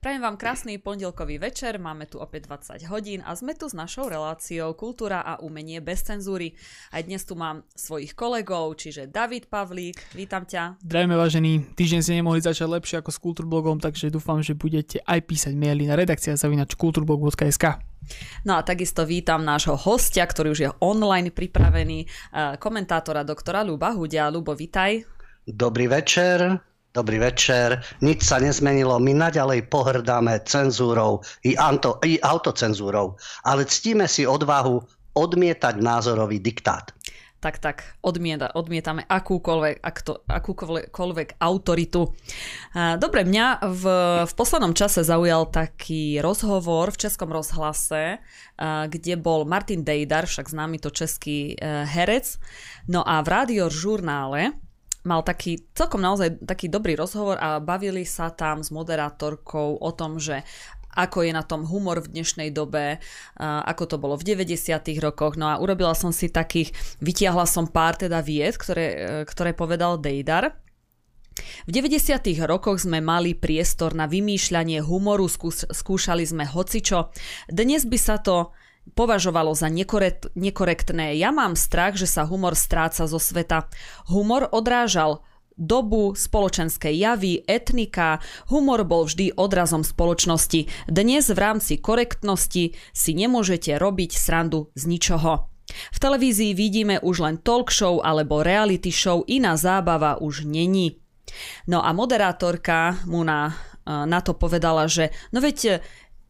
Prajem vám krásny pondelkový večer, máme tu opäť 20 hodín a sme tu s našou reláciou Kultúra a umenie bez cenzúry. Aj dnes tu mám svojich kolegov, čiže David Pavlík, vítam ťa. Zdravíme vážení, týždeň si nemohli začať lepšie ako s Kultúrblogom, takže dúfam, že budete aj písať maily na redakcia zavinač kultúrblog.sk. No a takisto vítam nášho hostia, ktorý už je online pripravený, eh, komentátora doktora Luba Hudia. Lubo, vitaj. Dobrý večer. Dobrý večer. Nič sa nezmenilo. My naďalej pohrdáme cenzúrou i, anto, i autocenzúrou, ale ctíme si odvahu odmietať názorový diktát. Tak, tak, odmieta, odmietame akúkoľvek, akto, akúkoľvek autoritu. Dobre, mňa v, v poslednom čase zaujal taký rozhovor v Českom rozhlase, kde bol Martin Dejdar, však známy to český e, herec. No a v rádio-žurnále mal taký celkom naozaj taký dobrý rozhovor a bavili sa tam s moderátorkou o tom, že ako je na tom humor v dnešnej dobe, ako to bolo v 90. rokoch. No a urobila som si takých, vytiahla som pár teda vied, ktoré, e, ktoré povedal Dejdar. V 90. rokoch sme mali priestor na vymýšľanie humoru, skúšali sme hocičo. Dnes by sa to považovalo za nekorekt, nekorektné. Ja mám strach, že sa humor stráca zo sveta. Humor odrážal dobu, spoločenské javy, etnika. Humor bol vždy odrazom spoločnosti. Dnes v rámci korektnosti si nemôžete robiť srandu z ničoho. V televízii vidíme už len talk show alebo reality show, iná zábava už není. No a moderátorka mu na, na to povedala, že no veď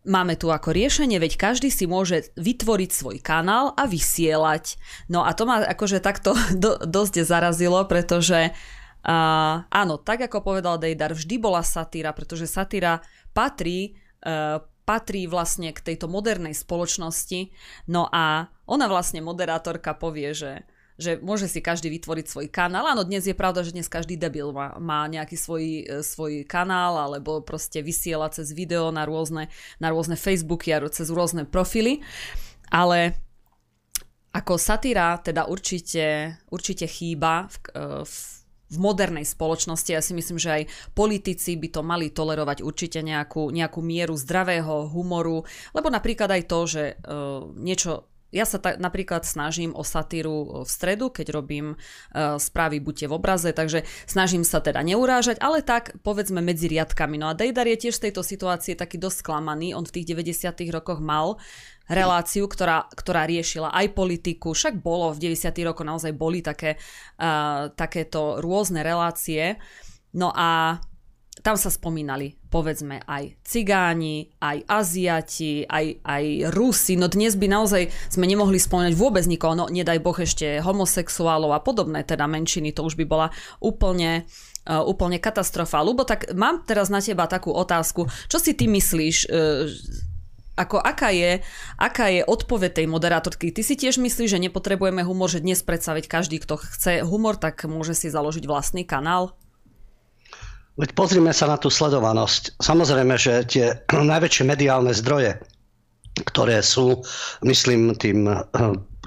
Máme tu ako riešenie, veď každý si môže vytvoriť svoj kanál a vysielať. No a to ma akože takto do, dosť zarazilo, pretože uh, áno, tak ako povedal Dejdar, vždy bola satíra, pretože satíra patrí, uh, patrí vlastne k tejto modernej spoločnosti. No a ona vlastne moderátorka povie, že že môže si každý vytvoriť svoj kanál. Áno, dnes je pravda, že dnes každý debil má, má nejaký svoj, e, svoj kanál alebo proste vysiela cez video na rôzne, na rôzne Facebooky a cez rôzne profily. Ale ako satíra teda určite, určite chýba v, e, v, v modernej spoločnosti. Ja si myslím, že aj politici by to mali tolerovať určite nejakú, nejakú mieru zdravého humoru, lebo napríklad aj to, že uh, niečo ja sa ta, napríklad snažím o satíru v stredu, keď robím uh, správy buďte v obraze, takže snažím sa teda neurážať, ale tak povedzme medzi riadkami. No a Dejdar je tiež v tejto situácii taký dosť sklamaný. On v tých 90 rokoch mal reláciu, ktorá, ktorá riešila aj politiku. Však bolo, v 90 rokoch naozaj boli také, uh, takéto rôzne relácie. No a tam sa spomínali, povedzme, aj cigáni, aj Aziati, aj, aj Rusi. No dnes by naozaj sme nemohli spomínať vôbec nikoho, no nedaj Boh ešte homosexuálov a podobné teda menšiny, to už by bola úplne, uh, úplne katastrofa. Lubo, tak mám teraz na teba takú otázku. Čo si ty myslíš, uh, ako aká je, aká je odpoveď tej moderátorky? Ty si tiež myslíš, že nepotrebujeme humor, že dnes predstaviť každý, kto chce humor, tak môže si založiť vlastný kanál? Veď pozrime sa na tú sledovanosť. Samozrejme, že tie najväčšie mediálne zdroje, ktoré sú, myslím, tým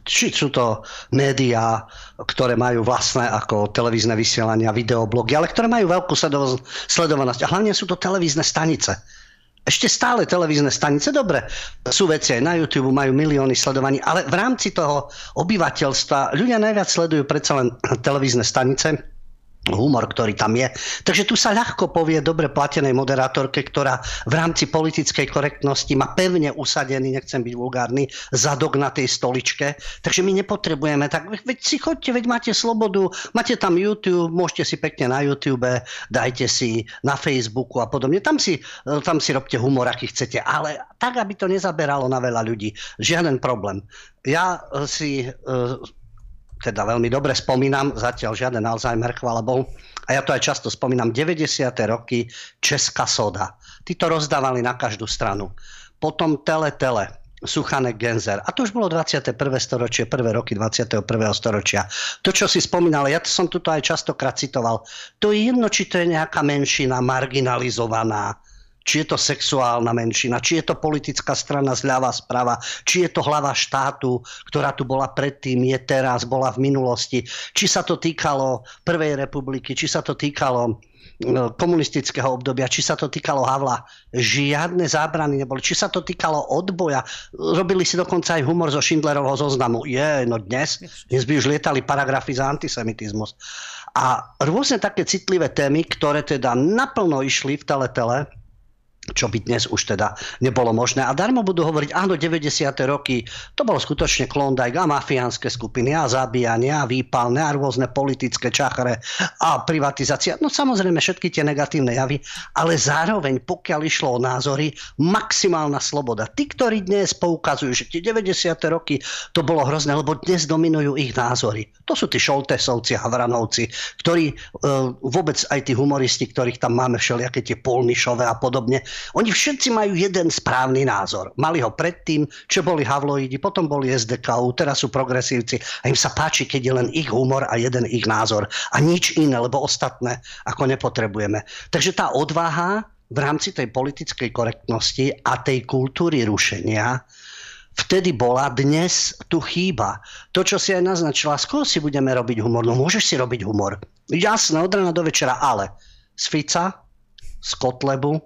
či sú to médiá, ktoré majú vlastné ako televízne vysielania, videoblogy, ale ktoré majú veľkú sledovanosť. A hlavne sú to televízne stanice. Ešte stále televízne stanice, dobre, sú veci aj na YouTube, majú milióny sledovaní, ale v rámci toho obyvateľstva ľudia najviac sledujú predsa len televízne stanice, humor, ktorý tam je. Takže tu sa ľahko povie dobre platenej moderátorke, ktorá v rámci politickej korektnosti má pevne usadený, nechcem byť vulgárny, zadok na tej stoličke. Takže my nepotrebujeme, tak veď si chodte, veď máte slobodu, máte tam YouTube, môžete si pekne na YouTube, dajte si na Facebooku a podobne. Tam si, tam si robte humor, aký chcete, ale tak, aby to nezaberalo na veľa ľudí. Žiaden problém. Ja si teda veľmi dobre spomínam, zatiaľ žiaden Alzheimer, chvála Bohu, a ja to aj často spomínam, 90. roky Česká soda. Tí to rozdávali na každú stranu. Potom Tele Tele, Suchanek Genzer. A to už bolo 21. storočie, prvé roky 21. storočia. To, čo si spomínal, ja som tu aj častokrát citoval, to je jedno, či to je nejaká menšina marginalizovaná, či je to sexuálna menšina, či je to politická strana zľava, sprava, či je to hlava štátu, ktorá tu bola predtým, je teraz, bola v minulosti, či sa to týkalo Prvej republiky, či sa to týkalo No, komunistického obdobia, či sa to týkalo Havla, žiadne zábrany neboli. Či sa to týkalo odboja, robili si dokonca aj humor zo Schindlerovho zoznamu. Je, no dnes, dnes by už lietali paragrafy za antisemitizmus. A rôzne také citlivé témy, ktoré teda naplno išli v teletele, čo by dnes už teda nebolo možné. A darmo budú hovoriť, áno, 90. roky, to bolo skutočne klondajk a mafiánske skupiny a zabíjania a výpalné a rôzne politické čachre a privatizácia. No samozrejme všetky tie negatívne javy, ale zároveň, pokiaľ išlo o názory, maximálna sloboda. Tí, ktorí dnes poukazujú, že tie 90. roky to bolo hrozné, lebo dnes dominujú ich názory. To sú tí Šoltesovci, Havranovci, ktorí e, vôbec aj tí humoristi, ktorých tam máme všelijaké tie polnišové a podobne, oni všetci majú jeden správny názor. Mali ho predtým, čo boli Havloidi, potom boli SDKU, teraz sú progresívci a im sa páči, keď je len ich humor a jeden ich názor a nič iné, lebo ostatné ako nepotrebujeme. Takže tá odvaha v rámci tej politickej korektnosti a tej kultúry rušenia vtedy bola, dnes tu chýba. To, čo si aj naznačila, skôr si budeme robiť humor. No môžeš si robiť humor. Jasné, od rána do večera, ale z Fica, z Kotlebu,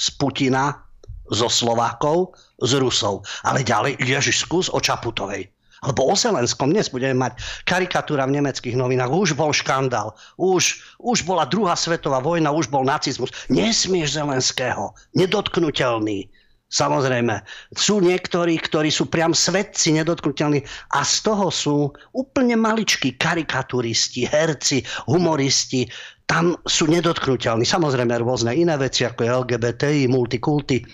z Putina, zo Slovákov, z Rusov. Ale ďalej, Ježiš, skús o Čaputovej. Lebo o Zelenskom dnes budeme mať karikatúra v nemeckých novinách. Už bol škandál. Už, už bola druhá svetová vojna, už bol nacizmus. Nesmieš Zelenského. Nedotknutelný. Samozrejme, sú niektorí, ktorí sú priam svetci nedotknutelní a z toho sú úplne maličkí karikaturisti, herci, humoristi, tam sú nedotknutelní. Samozrejme rôzne iné veci, ako je LGBTI, multikulty,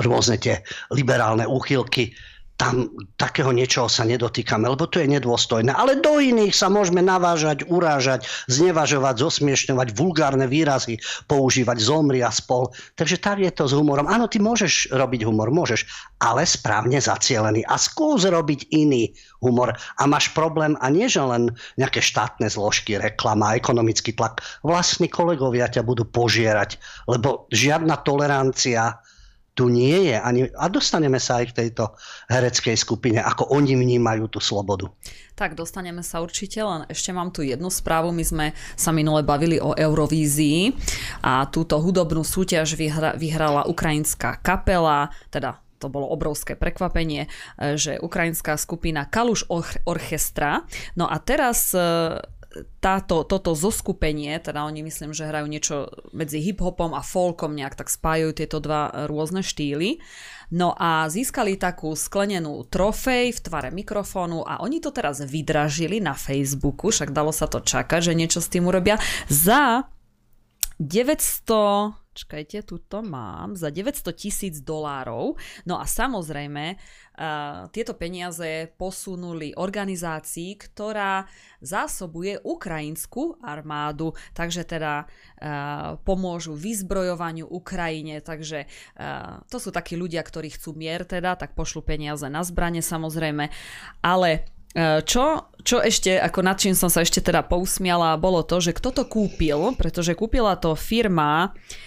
rôzne tie liberálne úchylky tam takého niečoho sa nedotýkame, lebo to je nedôstojné. Ale do iných sa môžeme navážať, urážať, znevažovať, zosmiešňovať, vulgárne výrazy používať, zomri a spol. Takže tak je to s humorom. Áno, ty môžeš robiť humor, môžeš, ale správne zacielený. A skús robiť iný humor. A máš problém, a nie že len nejaké štátne zložky, reklama, ekonomický tlak. Vlastní kolegovia ťa budú požierať, lebo žiadna tolerancia tu nie je. Ani, a dostaneme sa aj k tejto hereckej skupine, ako oni vnímajú tú slobodu. Tak, dostaneme sa určite, len ešte mám tu jednu správu. My sme sa minule bavili o Eurovízii a túto hudobnú súťaž vyhra, vyhrala ukrajinská kapela, teda to bolo obrovské prekvapenie, že ukrajinská skupina Kaluš Orchestra. No a teraz táto, toto zoskupenie, teda oni myslím, že hrajú niečo medzi hip-hopom a folkom, nejak tak spájajú tieto dva rôzne štýly. No a získali takú sklenenú trofej v tvare mikrofónu a oni to teraz vydražili na Facebooku, však dalo sa to čakať, že niečo s tým urobia, za 900 čakajte, tu to mám, za 900 tisíc dolárov. No a samozrejme, uh, tieto peniaze posunuli organizácii, ktorá zásobuje ukrajinskú armádu, takže teda uh, pomôžu vyzbrojovaniu Ukrajine, takže uh, to sú takí ľudia, ktorí chcú mier teda, tak pošlu peniaze na zbranie samozrejme, ale čo, čo ešte, ako nad čím som sa ešte teda pousmiala, bolo to, že kto to kúpil, pretože kúpila to firma uh,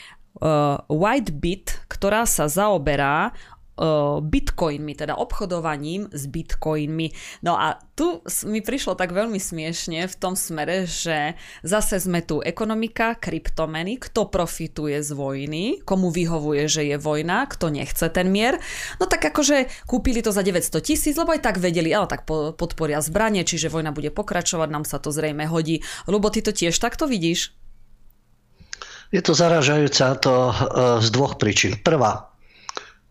Whitebit, ktorá sa zaoberá uh, bitcoinmi, teda obchodovaním s bitcoinmi. No a tu mi prišlo tak veľmi smiešne v tom smere, že zase sme tu ekonomika, kryptomeny, kto profituje z vojny, komu vyhovuje, že je vojna, kto nechce ten mier. No tak akože kúpili to za 900 tisíc, lebo aj tak vedeli, ale tak podporia zbranie, čiže vojna bude pokračovať, nám sa to zrejme hodí. Lubo, ty to tiež takto vidíš? Je to zaražajúce to e, z dvoch príčin. Prvá,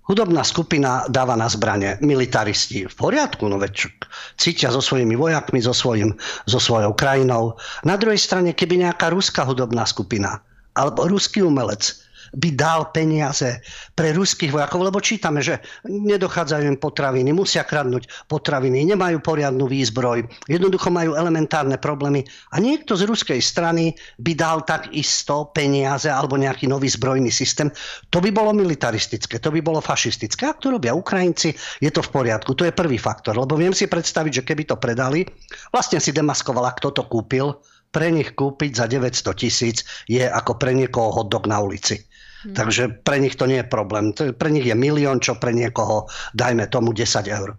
hudobná skupina dáva na zbranie militaristi. V poriadku, no veď cítia so svojimi vojakmi, so, svojim, so svojou krajinou. Na druhej strane, keby nejaká ruská hudobná skupina alebo ruský umelec by dal peniaze pre ruských vojakov, lebo čítame, že nedochádzajú im potraviny, musia kradnúť potraviny, nemajú poriadnu výzbroj, jednoducho majú elementárne problémy a niekto z ruskej strany by dal takisto peniaze alebo nejaký nový zbrojný systém. To by bolo militaristické, to by bolo fašistické. Ak to robia Ukrajinci, je to v poriadku. To je prvý faktor, lebo viem si predstaviť, že keby to predali, vlastne si demaskovala, kto to kúpil, pre nich kúpiť za 900 tisíc je ako pre niekoho hotdog na ulici. Hmm. Takže pre nich to nie je problém. Pre nich je milión, čo pre niekoho, dajme tomu 10 eur.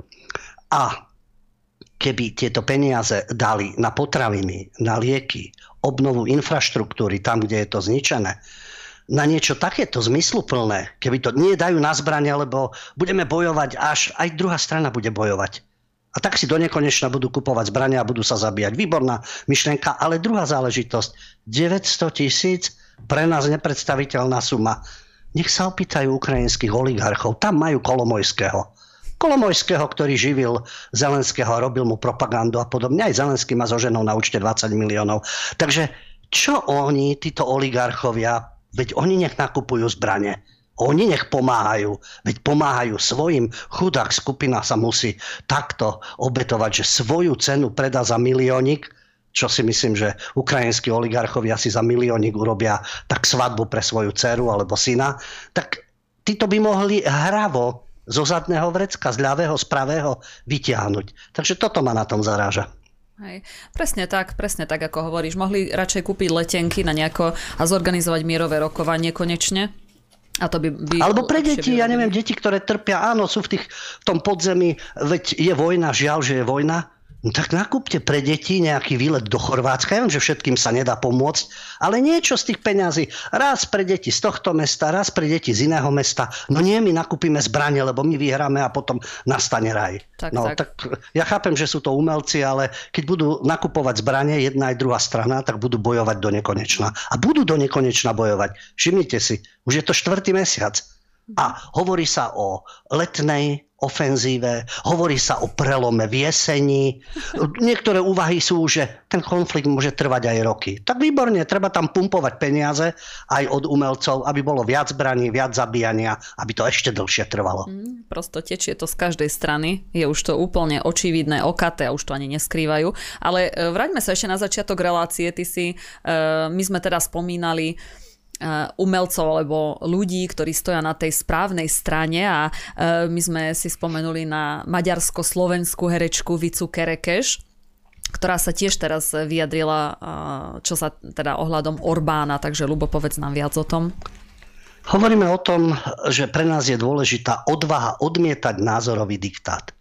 A keby tieto peniaze dali na potraviny, na lieky, obnovu infraštruktúry tam, kde je to zničené, na niečo takéto zmysluplné, keby to nie dajú na zbrania, lebo budeme bojovať až aj druhá strana bude bojovať. A tak si do nekonečna budú kupovať zbrania a budú sa zabíjať. Výborná myšlienka, ale druhá záležitosť. 900 tisíc, pre nás nepredstaviteľná suma. Nech sa opýtajú ukrajinských oligarchov. Tam majú Kolomojského. Kolomojského, ktorý živil Zelenského a robil mu propagandu a podobne. Aj Zelenský má so ženou na účte 20 miliónov. Takže čo oni, títo oligarchovia, veď oni nech nakupujú zbranie. Oni nech pomáhajú, veď pomáhajú svojim. Chudák skupina sa musí takto obetovať, že svoju cenu predá za miliónik, čo si myslím, že ukrajinskí oligarchovia si za miliónik urobia tak svadbu pre svoju dceru alebo syna, tak títo by mohli hravo zo zadného vrecka, z ľavého, z pravého vytiahnuť. Takže toto ma na tom zaráža. Hej. Presne tak, presne tak, ako hovoríš. Mohli radšej kúpiť letenky na nejako a zorganizovať mierové rokovanie konečne? A to by, by Alebo pre deti, ja neviem, deti, ktoré trpia, áno, sú v, tých, v tom podzemí, veď je vojna, žiaľ, že je vojna, No tak nakúpte pre deti nejaký výlet do Chorvátska. Ja viem, že všetkým sa nedá pomôcť, ale niečo z tých peňazí. Raz pre deti z tohto mesta, raz pre deti z iného mesta. No nie, my nakúpime zbranie, lebo my vyhráme a potom nastane raj. Tak, no, tak. tak ja chápem, že sú to umelci, ale keď budú nakupovať zbranie jedna aj druhá strana, tak budú bojovať do nekonečna. A budú do nekonečna bojovať. Všimnite si, už je to štvrtý mesiac. A hovorí sa o letnej ofenzíve, hovorí sa o prelome v jeseni. Niektoré úvahy sú, že ten konflikt môže trvať aj roky. Tak výborne, treba tam pumpovať peniaze aj od umelcov, aby bolo viac zbraní, viac zabíjania, aby to ešte dlhšie trvalo. Mm, prosto tečie to z každej strany, je už to úplne očividné, okaté a už to ani neskrývajú. Ale e, vráťme sa ešte na začiatok relácie, ty si, uh, my sme teda spomínali umelcov alebo ľudí, ktorí stoja na tej správnej strane a eh, my sme si spomenuli na maďarsko-slovenskú herečku Vicu Kerekeš, ktorá sa tiež teraz vyjadrila, eh, čo sa teda ohľadom Orbána, takže Lubo, povedz nám viac o tom. Hovoríme o tom, že pre nás je dôležitá odvaha odmietať názorový diktát.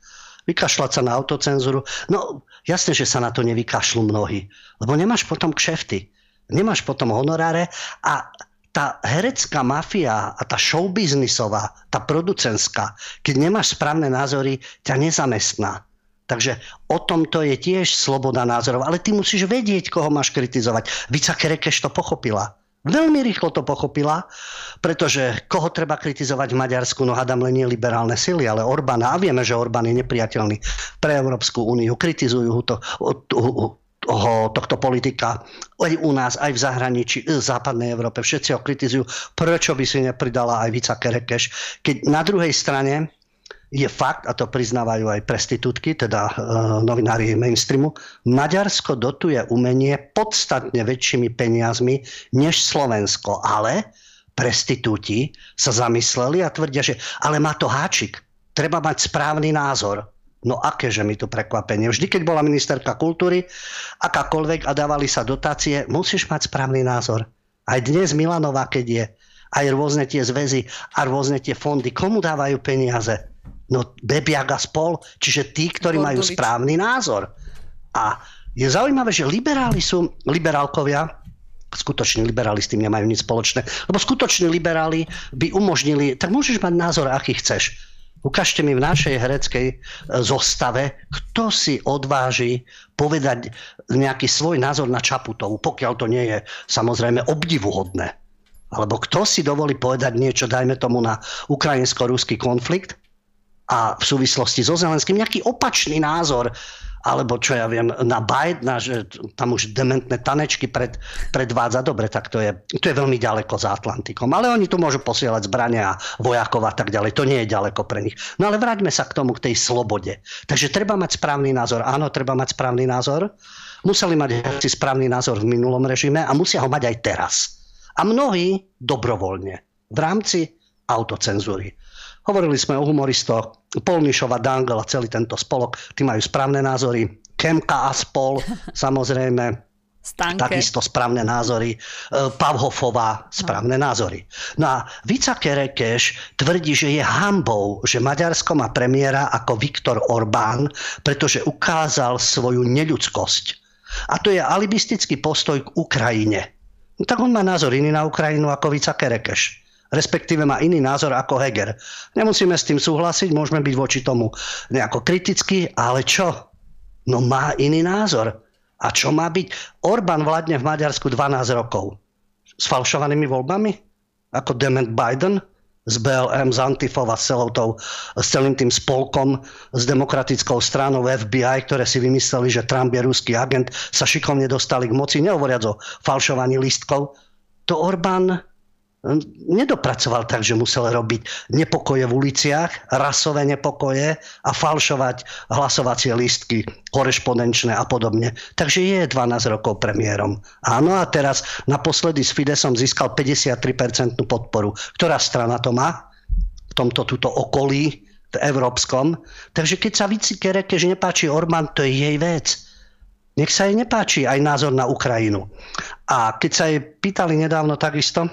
Vykašľať sa na autocenzúru. No jasne, že sa na to nevykašľú mnohí, lebo nemáš potom kšefty, nemáš potom honoráre a tá herecká mafia a tá showbiznisová, tá producentská, keď nemáš správne názory, ťa nezamestná. Takže o tomto je tiež sloboda názorov. Ale ty musíš vedieť, koho máš kritizovať. Vica Kerekeš to pochopila. Veľmi rýchlo to pochopila, pretože koho treba kritizovať v Maďarsku, no hádam len nie liberálne sily, ale Orbána. A vieme, že Orbán je nepriateľný pre Európsku úniu. Kritizujú ho to, toho, tohto politika aj u nás, aj v zahraničí, v západnej Európe. Všetci ho kritizujú, prečo by si nepridala aj Vica Kerekeš. Keď na druhej strane je fakt, a to priznávajú aj prestitútky, teda e, novinári mainstreamu, Maďarsko dotuje umenie podstatne väčšími peniazmi než Slovensko. Ale prestitúti sa zamysleli a tvrdia, že ale má to háčik. Treba mať správny názor. No akéže mi to prekvapenie. Vždy, keď bola ministerka kultúry, akákoľvek a dávali sa dotácie, musíš mať správny názor. Aj dnes Milanová, keď je, aj rôzne tie zväzy a rôzne tie fondy, komu dávajú peniaze? No Bebiak a spol, čiže tí, ktorí majú správny názor. A je zaujímavé, že liberáli sú, liberálkovia, skutoční liberáli s tým nemajú nič spoločné, lebo skutoční liberáli by umožnili, tak môžeš mať názor, aký chceš Ukážte mi v našej hereckej e, zostave, kto si odváži povedať nejaký svoj názor na Čaputovu, pokiaľ to nie je samozrejme obdivuhodné. Alebo kto si dovolí povedať niečo, dajme tomu na ukrajinsko-ruský konflikt a v súvislosti so Zelenským nejaký opačný názor alebo čo ja viem, na Bidena, že tam už dementné tanečky pred, predvádza. Dobre, tak to je, to je veľmi ďaleko za Atlantikom. Ale oni tu môžu posielať zbrania a vojakov a tak ďalej. To nie je ďaleko pre nich. No ale vráťme sa k tomu, k tej slobode. Takže treba mať správny názor. Áno, treba mať správny názor. Museli mať herci správny názor v minulom režime a musia ho mať aj teraz. A mnohí dobrovoľne v rámci autocenzúry. Hovorili sme o humoristoch, Polnišova, Dangel a celý tento spolok, tí majú správne názory. Kemka a spol, samozrejme. Stanke. Takisto správne názory. E, Pavhofová správne no. názory. No a Vica Kerekeš tvrdí, že je hambou, že Maďarsko má premiéra ako Viktor Orbán, pretože ukázal svoju neľudskosť. A to je alibistický postoj k Ukrajine. No tak on má názor iný na Ukrajinu ako Vica Kerekeš. Respektíve má iný názor ako Heger. Nemusíme s tým súhlasiť, môžeme byť voči tomu nejako kritickí, ale čo? No má iný názor. A čo má byť? Orbán vládne v Maďarsku 12 rokov. S falšovanými voľbami? Ako dement Biden? s BLM, s Antifov a s, celou tou, s celým tým spolkom, s demokratickou stranou FBI, ktoré si vymysleli, že Trump je ruský agent, sa šikovne dostali k moci, nehovoriac o falšovaní listkov. To Orbán nedopracoval tak, že musel robiť nepokoje v uliciach, rasové nepokoje a falšovať hlasovacie listky, korešpondenčné a podobne. Takže je 12 rokov premiérom. Áno a teraz naposledy s Fidesom získal 53% podporu. Ktorá strana to má? V tomto tuto okolí v európskom. Takže keď sa Vici Kereke, že nepáči Orbán, to je jej vec. Nech sa jej nepáči aj názor na Ukrajinu. A keď sa jej pýtali nedávno takisto,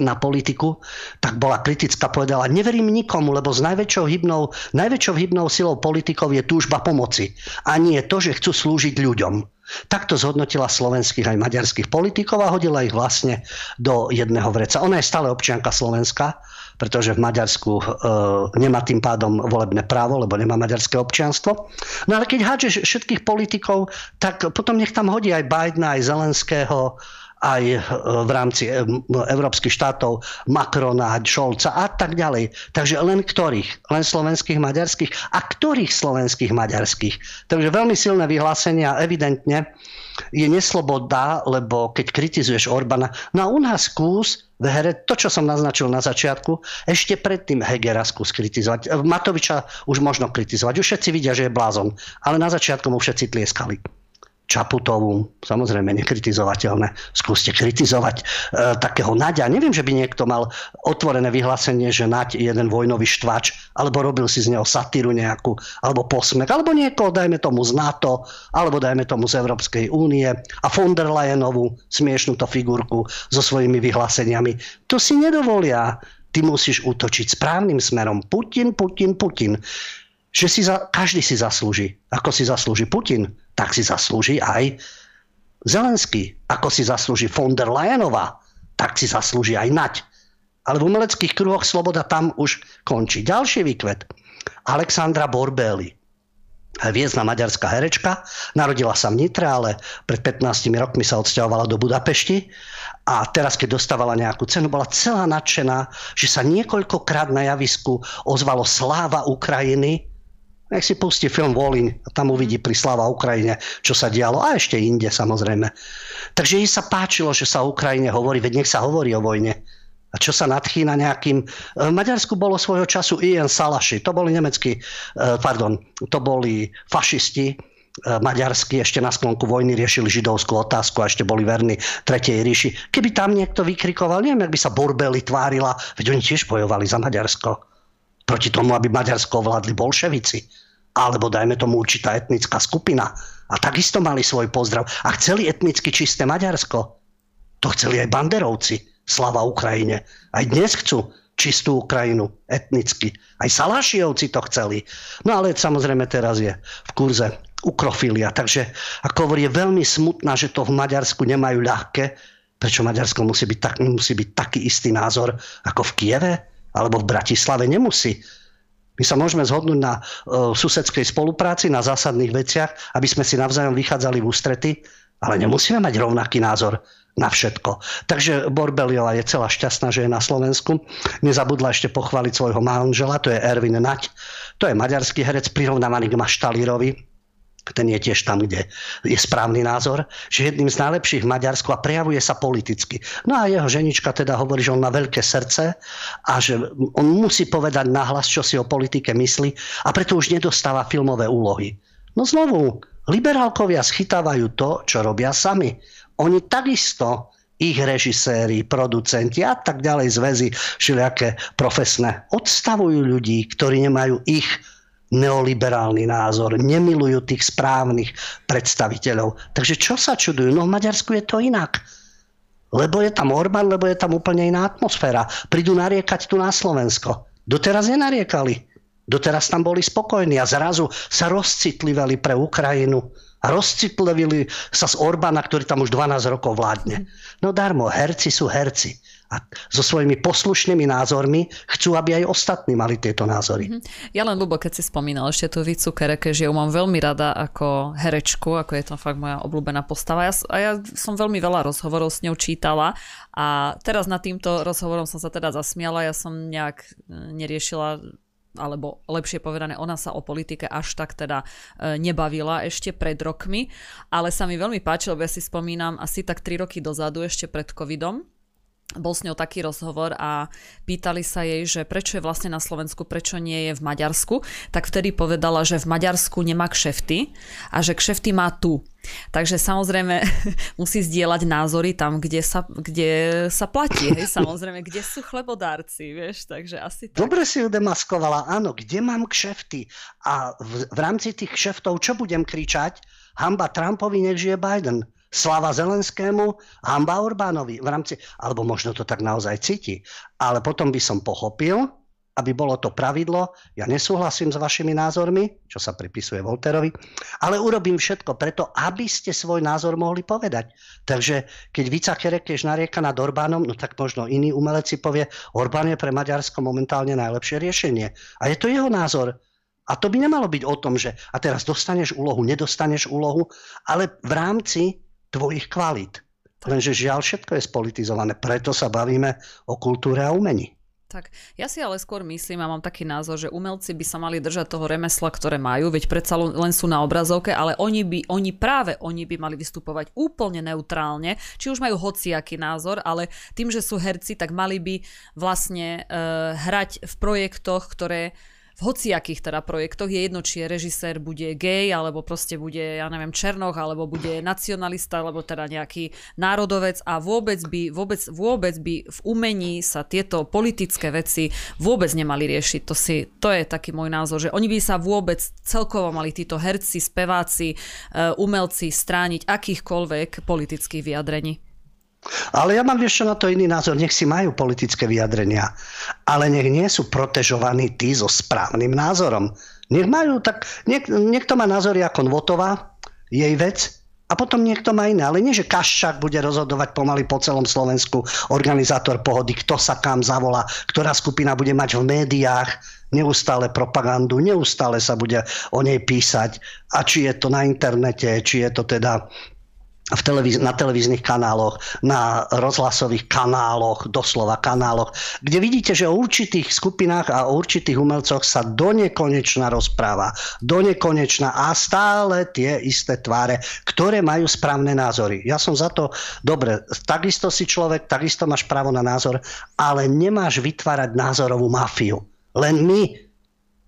na politiku, tak bola kritická, povedala, neverím nikomu, lebo s najväčšou hybnou, najväčšou hybnou silou politikov je túžba pomoci. A nie to, že chcú slúžiť ľuďom. Takto zhodnotila slovenských aj maďarských politikov a hodila ich vlastne do jedného vreca. Ona je stále občianka Slovenska, pretože v Maďarsku e, nemá tým pádom volebné právo, lebo nemá maďarské občianstvo. No ale keď hádžeš všetkých politikov, tak potom nech tam hodí aj Bidena, aj Zelenského, aj e, v rámci e, európskych štátov Macrona, Scholza a tak ďalej. Takže len ktorých? Len slovenských, maďarských? A ktorých slovenských, maďarských? Takže veľmi silné vyhlásenia evidentne je nesloboda, lebo keď kritizuješ Orbana, no a u nás skús v hre, to, čo som naznačil na začiatku, ešte predtým Hegera skús kritizovať. Matoviča už možno kritizovať. Už všetci vidia, že je blázon. Ale na začiatku mu všetci tlieskali. Čaputovú, samozrejme nekritizovateľné. Skúste kritizovať e, takého Naďa. Neviem, že by niekto mal otvorené vyhlásenie, že Naď je jeden vojnový štvač, alebo robil si z neho satíru nejakú, alebo posmech, alebo niekoho, dajme tomu z NATO, alebo dajme tomu z Európskej únie a von der Leyenovú smiešnú to figurku so svojimi vyhláseniami. To si nedovolia. Ty musíš útočiť správnym smerom. Putin, Putin, Putin že si za, každý si zaslúži. Ako si zaslúži Putin, tak si zaslúži aj Zelenský. Ako si zaslúži von der Leyenová, tak si zaslúži aj Nať. Ale v umeleckých kruhoch sloboda tam už končí. Ďalší výkvet. Alexandra Borbeli. Viezna maďarská herečka, narodila sa v Nitre, ale pred 15 rokmi sa odsťahovala do Budapešti a teraz, keď dostávala nejakú cenu, bola celá nadšená, že sa niekoľkokrát na javisku ozvalo sláva Ukrajiny, nech si pustí film Volin a tam uvidí pri Slava Ukrajine, čo sa dialo a ešte inde samozrejme. Takže jej sa páčilo, že sa o Ukrajine hovorí, veď nech sa hovorí o vojne. A čo sa nadchýna nejakým... V Maďarsku bolo svojho času Ian Salaši, to boli nemeckí, eh, pardon, to boli fašisti, eh, maďarskí ešte na sklonku vojny riešili židovskú otázku a ešte boli verní Tretej ríši. Keby tam niekto vykrikoval, neviem, ak by sa Borbeli tvárila, veď oni tiež bojovali za Maďarsko. Proti tomu, aby Maďarsko ovládli bolševici alebo dajme tomu určitá etnická skupina. A takisto mali svoj pozdrav. A chceli etnicky čisté Maďarsko. To chceli aj banderovci. Slava Ukrajine. Aj dnes chcú čistú Ukrajinu etnicky. Aj Salašiovci to chceli. No ale samozrejme teraz je v kurze ukrofilia. Takže ako hovorí, je veľmi smutná, že to v Maďarsku nemajú ľahké. Prečo Maďarsko musí byť, tak, musí byť taký istý názor ako v Kieve? Alebo v Bratislave nemusí. My sa môžeme zhodnúť na uh, susedskej spolupráci, na zásadných veciach, aby sme si navzájom vychádzali v ústrety, ale nemusíme mať rovnaký názor na všetko. Takže Borbeliová je celá šťastná, že je na Slovensku. Nezabudla ešte pochváliť svojho manžela, to je Ervin Nať. To je maďarský herec prirovnávaný k Maštalírovi ten je tiež tam, kde je správny názor, že jedným z najlepších v Maďarsku a prejavuje sa politicky. No a jeho ženička teda hovorí, že on má veľké srdce a že on musí povedať nahlas, čo si o politike myslí a preto už nedostáva filmové úlohy. No znovu, liberálkovia schytávajú to, čo robia sami. Oni takisto ich režiséri, producenti a tak ďalej zväzy všelijaké profesné odstavujú ľudí, ktorí nemajú ich neoliberálny názor, nemilujú tých správnych predstaviteľov. Takže čo sa čudujú? No v Maďarsku je to inak. Lebo je tam Orbán, lebo je tam úplne iná atmosféra. Prídu nariekať tu na Slovensko. Doteraz nenariekali. Doteraz tam boli spokojní a zrazu sa rozcitlivali pre Ukrajinu a rozcitlivili sa z Orbána, ktorý tam už 12 rokov vládne. No darmo, herci sú herci a so svojimi poslušnými názormi chcú, aby aj ostatní mali tieto názory. Mhm. Ja len ľubo, keď si spomínal ešte tú Vicu Kereke, že ju mám veľmi rada ako herečku, ako je to fakt moja obľúbená postava. Ja, a ja som veľmi veľa rozhovorov s ňou čítala a teraz nad týmto rozhovorom som sa teda zasmiala, ja som nejak e, neriešila alebo lepšie povedané, ona sa o politike až tak teda e, nebavila ešte pred rokmi, ale sa mi veľmi páčilo, lebo ja si spomínam asi tak 3 roky dozadu, ešte pred covidom, bol s ňou taký rozhovor a pýtali sa jej, že prečo je vlastne na Slovensku, prečo nie je v Maďarsku, tak vtedy povedala, že v Maďarsku nemá kšefty a že kšefty má tu. Takže samozrejme musí zdieľať názory tam, kde sa, kde sa platí, hej, samozrejme, kde sú chlebodárci, vieš, takže asi tak. Dobre si ju demaskovala, áno, kde mám kšefty a v, v rámci tých kšeftov čo budem kričať? Hamba Trumpovi, nech žije Biden. Slava Zelenskému, hamba Orbánovi v rámci, alebo možno to tak naozaj cíti. Ale potom by som pochopil, aby bolo to pravidlo, ja nesúhlasím s vašimi názormi, čo sa pripisuje Volterovi, ale urobím všetko preto, aby ste svoj názor mohli povedať. Takže keď Vica Kerekeš narieka nad Orbánom, no tak možno iný umelec si povie, Orbán je pre Maďarsko momentálne najlepšie riešenie. A je to jeho názor. A to by nemalo byť o tom, že a teraz dostaneš úlohu, nedostaneš úlohu, ale v rámci tvojich kvalít. Lenže žiaľ, všetko je spolitizované. Preto sa bavíme o kultúre a umení. Tak, ja si ale skôr myslím a mám taký názor, že umelci by sa mali držať toho remesla, ktoré majú, veď predsa len sú na obrazovke, ale oni by, oni práve oni by mali vystupovať úplne neutrálne, či už majú hociaký názor, ale tým, že sú herci, tak mali by vlastne uh, hrať v projektoch, ktoré v hociakých teda projektoch je jedno, či je režisér bude gay, alebo proste bude, ja neviem, černoch, alebo bude nacionalista, alebo teda nejaký národovec a vôbec by, vôbec, vôbec by v umení sa tieto politické veci vôbec nemali riešiť. To, si, to je taký môj názor, že oni by sa vôbec celkovo mali títo herci, speváci, eh, umelci strániť akýchkoľvek politických vyjadrení. Ale ja mám ešte na to iný názor. Nech si majú politické vyjadrenia, ale nech nie sú protežovaní tí so správnym názorom. Nech majú tak, niek, niekto má názory ako Nvotová, jej vec, a potom niekto má iné. Ale nie, že Kaščák bude rozhodovať pomaly po celom Slovensku, organizátor pohody, kto sa kam zavolá, ktorá skupina bude mať v médiách neustále propagandu, neustále sa bude o nej písať. A či je to na internete, či je to teda v televíz- na televíznych kanáloch, na rozhlasových kanáloch, doslova kanáloch, kde vidíte, že o určitých skupinách a o určitých umelcoch sa do nekonečna rozpráva. Do nekonečna a stále tie isté tváre, ktoré majú správne názory. Ja som za to, dobre, takisto si človek, takisto máš právo na názor, ale nemáš vytvárať názorovú mafiu. Len my,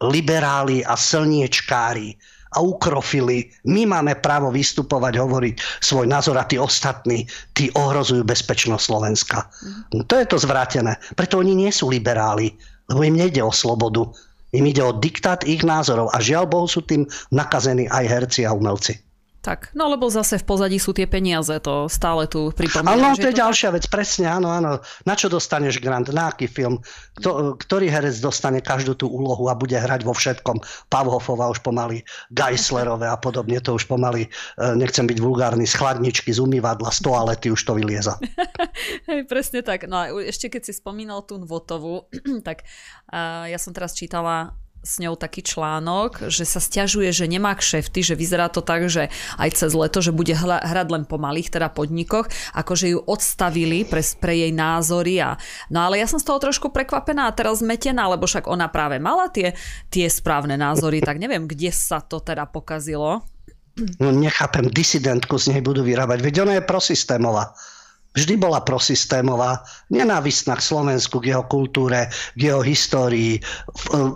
liberáli a slniečkári, a ukrofili. My máme právo vystupovať, hovoriť svoj názor a tí ostatní, tí ohrozujú bezpečnosť Slovenska. No, to je to zvrátené. Preto oni nie sú liberáli, lebo im nejde o slobodu. Im ide o diktát ich názorov a žiaľ Bohu sú tým nakazení aj herci a umelci. Tak, no lebo zase v pozadí sú tie peniaze, to stále tu pripomínam. Áno, to je to ďalšia vec, presne, áno, áno. Na čo dostaneš grant, na aký film, Kto, ktorý herec dostane každú tú úlohu a bude hrať vo všetkom. Pavhofova už pomaly, Geislerové a podobne, to už pomaly, e, nechcem byť vulgárny, z chladničky, z umývadla, z toalety už to vylieza. Hej, presne tak. No a ešte keď si spomínal tú Nvotovu, tak uh, ja som teraz čítala s ňou taký článok, že sa stiažuje, že nemá kšefty, že vyzerá to tak, že aj cez leto, že bude hrať len po malých teda podnikoch, akože ju odstavili pre, pre jej názory. A, no ale ja som z toho trošku prekvapená a teraz zmetená, lebo však ona práve mala tie, tie správne názory, tak neviem, kde sa to teda pokazilo. No nechápem, disidentku z nej budú vyrábať, veď ona je prosystémová vždy bola prosystémová, nenávistná k Slovensku, k jeho kultúre, k jeho histórii.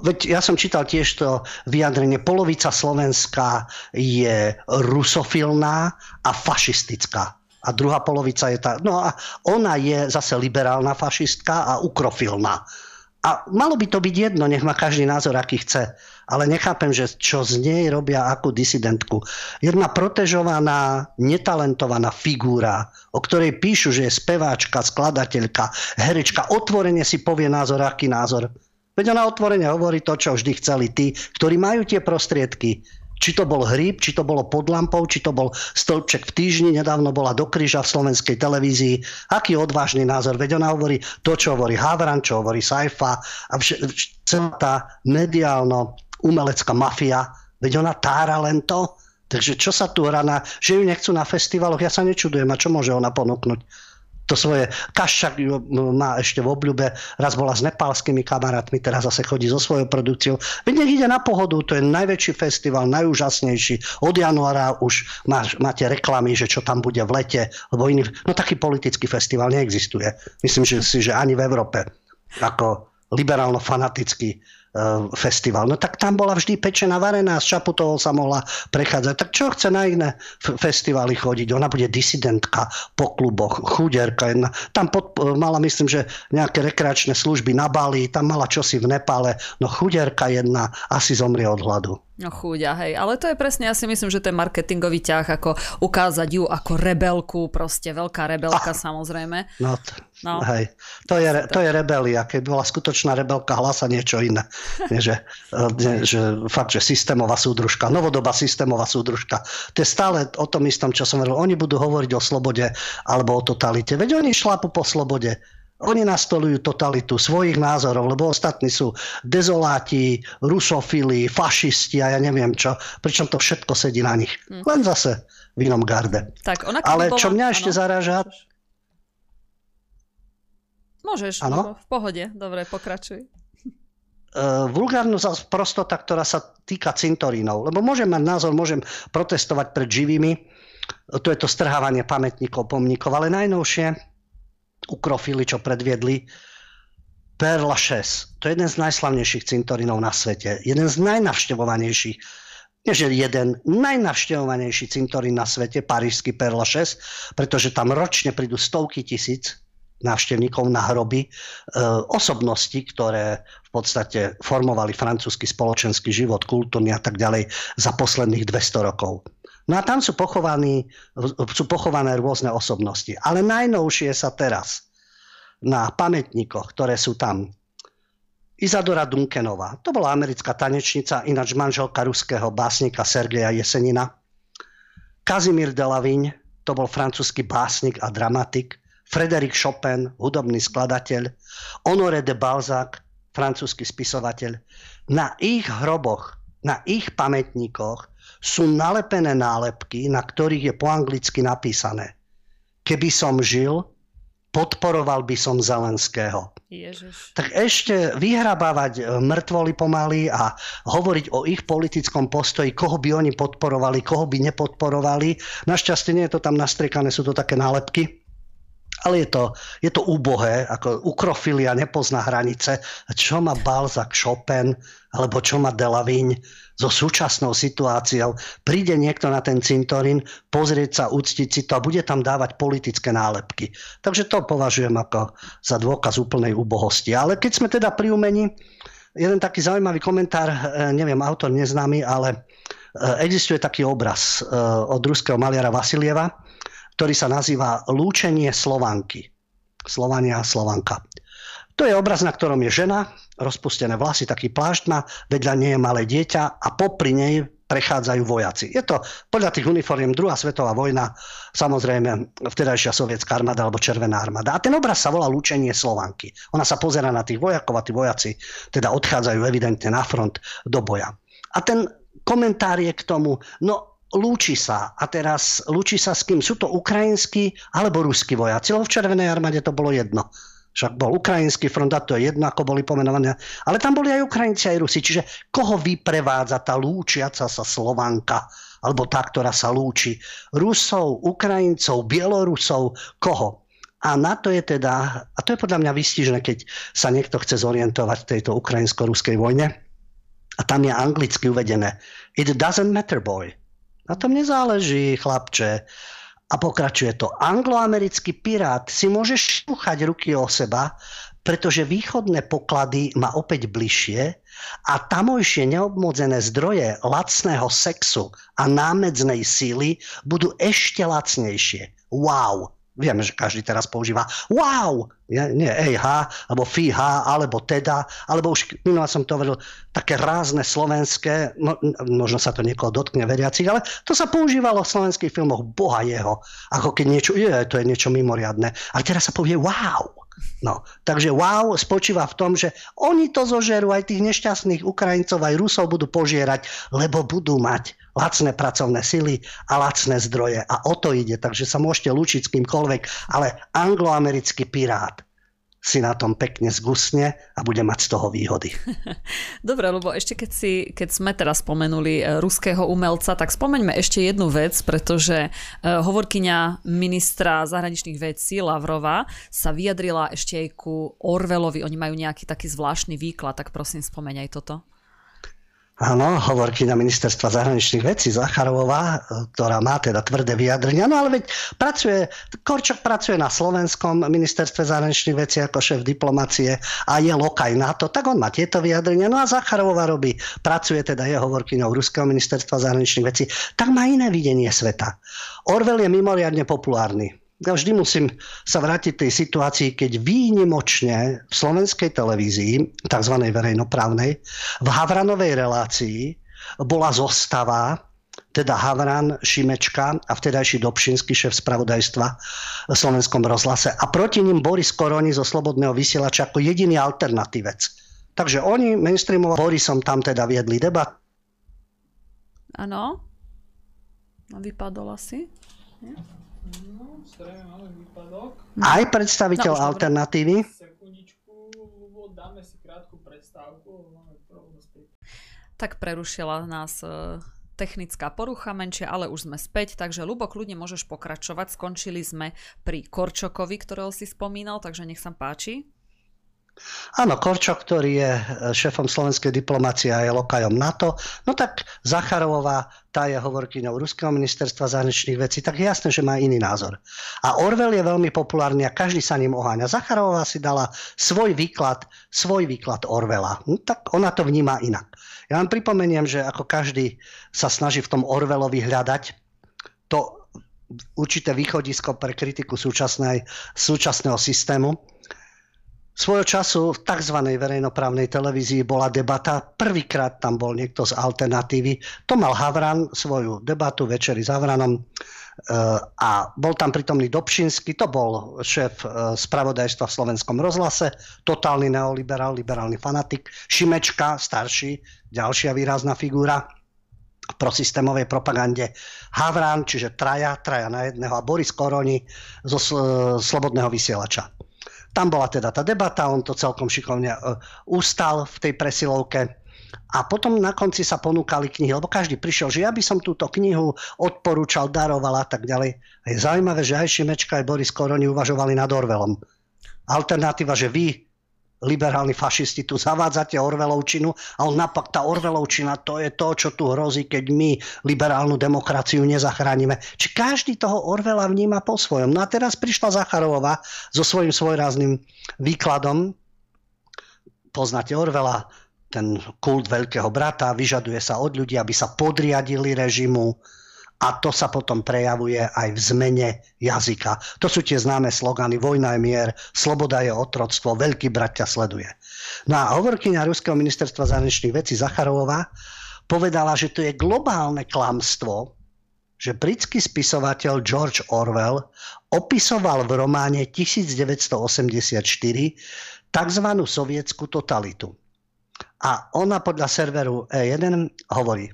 Veď ja som čítal tiež to vyjadrenie, polovica Slovenska je rusofilná a fašistická. A druhá polovica je tá... No a ona je zase liberálna fašistka a ukrofilná. A malo by to byť jedno, nech má každý názor, aký chce. Ale nechápem, že čo z nej robia akú disidentku. Jedna protežovaná, netalentovaná figúra, o ktorej píšu, že je speváčka, skladateľka, herečka, otvorene si povie názor, aký názor. Veď ona otvorene hovorí to, čo vždy chceli tí, ktorí majú tie prostriedky. Či to bol hríb, či to bolo pod lampou, či to bol stĺpček v týždni, nedávno bola do kríža v slovenskej televízii. Aký odvážny názor, veď ona hovorí to, čo hovorí Havran, čo hovorí Saifa a vš- celá tá mediálno umelecká mafia, veď ona tára len to. Takže čo sa tu hrá na, že ju nechcú na festivaloch, ja sa nečudujem, a čo môže ona ponúknuť? to svoje, Kaščak má ešte v obľúbe, raz bola s nepálskymi kamarátmi, teraz zase chodí so svojou produkciou. Veď nech ide na pohodu, to je najväčší festival, najúžasnejší. Od januára už má, máte reklamy, že čo tam bude v lete, lebo iný, no taký politický festival neexistuje. Myslím že si, že ani v Európe. Ako liberálno-fanatický festival. No tak tam bola vždy pečená varená, z Čaputovou sa mohla prechádzať. Tak čo chce na iné festivály chodiť? Ona bude disidentka po kluboch, chuderka jedna. Tam pod, e, mala, myslím, že nejaké rekreačné služby na Bali, tam mala čosi v Nepále. No chuderka jedna asi zomrie od hladu. No chúďa, hej. Ale to je presne, ja si myslím, že ten marketingový ťah, ako ukázať ju ako rebelku, proste veľká rebelka ah, samozrejme. No, t- no. hej. To je, to je rebelia. Keby bola skutočná rebelka, hlasa niečo iné. Nie, že, nie, že fakt, že systémová súdružka, novodobá systémová súdružka. To je stále o tom istom, čo som hovoril. Oni budú hovoriť o slobode alebo o totalite. Veď oni šlapu po slobode. Oni nastolujú totalitu svojich názorov, lebo ostatní sú dezoláti, rusofili, fašisti a ja neviem čo. Pričom to všetko sedí na nich. Hm. Len zase v inom garde. Tak, ona Ale bola... čo mňa ano. ešte zaráža... Môžeš, ano? v pohode. Dobre, pokračuj. Uh, vulgárnosť prostota, ktorá sa týka cintorínov. Lebo môžem mať názor, môžem protestovať pred živými, to je to strhávanie pamätníkov, pomníkov, ale najnovšie ukrofili, čo predviedli. Père Lachaise, to je jeden z najslavnejších cintorínov na svete. Jeden z najnavštevovanejších nie že jeden najnavštevovanejší cintorín na svete, parížský Père Lachaise, pretože tam ročne prídu stovky tisíc návštevníkov na hroby e, osobnosti, ktoré v podstate formovali francúzsky spoločenský život, kultúrny a tak ďalej za posledných 200 rokov. No a tam sú, pochovaní, sú pochované rôzne osobnosti. Ale najnovšie sa teraz na pamätníkoch, ktoré sú tam, Izadora Dunkenová, to bola americká tanečnica, ináč manželka ruského básnika Sergeja Jesenina. Kazimír Delavigne, to bol francúzsky básnik a dramatik. Frédéric Chopin, hudobný skladateľ. Honoré de Balzac, francúzsky spisovateľ. Na ich hroboch, na ich pamätníkoch sú nalepené nálepky, na ktorých je po anglicky napísané Keby som žil, podporoval by som Zelenského. Ježiš. Tak ešte vyhrabávať e, mŕtvoly pomaly a hovoriť o ich politickom postoji, koho by oni podporovali, koho by nepodporovali. Našťastie nie je to tam nastriekané, sú to také nálepky ale je to, je to úbohé, ako ukrofilia nepozná hranice. Čo má Balzac, Chopin, alebo čo má Delavigne so súčasnou situáciou. Príde niekto na ten cintorín, pozrieť sa, uctiť si to a bude tam dávať politické nálepky. Takže to považujem ako za dôkaz úplnej úbohosti. Ale keď sme teda pri umení, jeden taký zaujímavý komentár, e, neviem, autor neznámy, ale e, existuje taký obraz e, od ruského maliara Vasilieva, ktorý sa nazýva Lúčenie Slovanky. Slovania Slovanka. To je obraz, na ktorom je žena, rozpustené vlasy, taký plášť má, vedľa nie je malé dieťa a popri nej prechádzajú vojaci. Je to podľa tých uniformiem druhá svetová vojna, samozrejme vtedajšia sovietská armáda alebo červená armáda. A ten obraz sa volá Lúčenie Slovanky. Ona sa pozera na tých vojakov a tí vojaci teda odchádzajú evidentne na front do boja. A ten komentár je k tomu, no lúči sa. A teraz lúči sa s kým? Sú to ukrajinskí alebo ruskí vojaci? Lebo v Červenej armáde to bolo jedno. Však bol ukrajinský front a to je jedno, ako boli pomenované. Ale tam boli aj Ukrajinci, aj Rusi. Čiže koho vyprevádza tá lúčiaca sa Slovanka? Alebo tá, ktorá sa lúči? Rusov, Ukrajincov, Bielorusov? Koho? A na to je teda, a to je podľa mňa vystižné, keď sa niekto chce zorientovať v tejto ukrajinsko-ruskej vojne. A tam je anglicky uvedené It doesn't matter, boy. Na tom nezáleží, chlapče. A pokračuje to. Angloamerický pirát si môže šúchať ruky o seba, pretože východné poklady má opäť bližšie a tamojšie neobmodzené zdroje lacného sexu a námedznej síly budú ešte lacnejšie. Wow! Vieme, že každý teraz používa wow, nie, EH, alebo FIH, alebo teda, alebo už minulá som to hovoril, také rázne slovenské, no, možno sa to niekoho dotkne veriacich, ale to sa používalo v slovenských filmoch boha jeho, ako keď niečo, je, to je niečo mimoriadne. Ale teraz sa povie wow. No, takže wow spočíva v tom, že oni to zožerú, aj tých nešťastných Ukrajincov, aj Rusov budú požierať, lebo budú mať lacné pracovné sily a lacné zdroje. A o to ide, takže sa môžete lúčiť s kýmkoľvek, ale angloamerický pirát si na tom pekne zgusne a bude mať z toho výhody. Dobre, lebo ešte keď, si, keď sme teraz spomenuli e, ruského umelca, tak spomeňme ešte jednu vec, pretože e, hovorkyňa ministra zahraničných vecí Lavrova sa vyjadrila ešte aj ku Orvelovi. Oni majú nejaký taký zvláštny výklad, tak prosím spomeň aj toto. Áno, hovorky na ministerstva zahraničných vecí Zacharová, ktorá má teda tvrdé vyjadrenia. No ale veď pracuje, Korčok pracuje na slovenskom ministerstve zahraničných vecí ako šéf diplomácie a je lokaj na to, tak on má tieto vyjadrenia. No a Zacharová robí, pracuje teda je hovorkyňou Ruského ministerstva zahraničných vecí, tak má iné videnie sveta. Orwell je mimoriadne populárny ja vždy musím sa vrátiť tej situácii, keď výnimočne v slovenskej televízii, tzv. verejnoprávnej, v Havranovej relácii bola zostava, teda Havran, Šimečka a vtedajší Dobšinský šéf spravodajstva v slovenskom rozhlase a proti ním Boris Koroni zo Slobodného vysielača ako jediný alternatívec. Takže oni mainstreamovo Borisom tam teda viedli debat. Áno. Vypadol asi. Nie? Aj predstaviteľ no, alternatívy. Tak prerušila nás e, technická porucha menšia, ale už sme späť, takže Lubo, kľudne môžeš pokračovať. Skončili sme pri Korčokovi, ktorého si spomínal, takže nech sa páči. Áno, Korčok, ktorý je e, šéfom slovenskej diplomácie a je lokajom NATO, no tak Zacharová, tá je hovorkyňou Ruského ministerstva zahraničných vecí, tak je jasné, že má iný názor. A Orwell je veľmi populárny a každý sa ním oháňa. Zacharová si dala svoj výklad, svoj výklad Orwella. No, tak ona to vníma inak. Ja vám pripomeniem, že ako každý sa snaží v tom Orwellovi hľadať to určité východisko pre kritiku súčasnej, súčasného systému, Svojho času v tzv. verejnoprávnej televízii bola debata, prvýkrát tam bol niekto z alternatívy, to mal Havran svoju debatu večeri s Havranom e, a bol tam prítomný Dobšinský, to bol šéf e, spravodajstva v slovenskom rozhlase, totálny neoliberál, liberálny fanatik, Šimečka, starší, ďalšia výrazná figúra v prosystémovej propagande. Havran, čiže traja, traja na jedného a Boris Koroni zo Slobodného vysielača. Tam bola teda tá debata, on to celkom šikovne uh, ustal v tej presilovke. A potom na konci sa ponúkali knihy, lebo každý prišiel, že ja by som túto knihu odporúčal, daroval a tak ďalej. A je zaujímavé, že aj Šimečka, aj Boris Koroni uvažovali nad Orvelom. Alternatíva, že vy liberálni fašisti tu zavádzate Orvelovčinu a on napak tá Orvelovčina to je to, čo tu hrozí, keď my liberálnu demokraciu nezachránime. Či každý toho Orvela vníma po svojom. No a teraz prišla Zacharová so svojím svojrázným výkladom. Poznáte Orvela, ten kult veľkého brata, vyžaduje sa od ľudí, aby sa podriadili režimu, a to sa potom prejavuje aj v zmene jazyka. To sú tie známe slogany Vojna je mier, sloboda je otroctvo, veľký brat ťa sleduje. No a hovorkyňa Ruského ministerstva zahraničných vecí Zacharová povedala, že to je globálne klamstvo, že britský spisovateľ George Orwell opisoval v románe 1984 tzv. sovietskú totalitu. A ona podľa serveru E1 hovorí,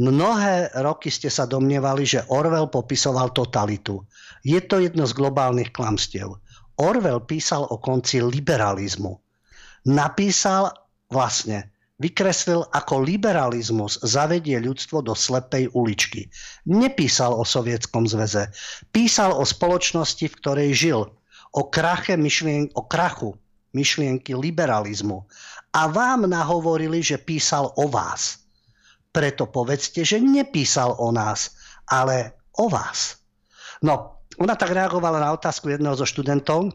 Mnohé roky ste sa domnievali, že Orwell popisoval totalitu. Je to jedno z globálnych klamstiev. Orwell písal o konci liberalizmu. Napísal vlastne, vykreslil, ako liberalizmus zavedie ľudstvo do slepej uličky. Nepísal o Sovietskom zväze. Písal o spoločnosti, v ktorej žil. O, krache myšlien- o krachu myšlienky liberalizmu. A vám nahovorili, že písal o vás. Preto povedzte, že nepísal o nás, ale o vás. No, ona tak reagovala na otázku jedného zo študentov,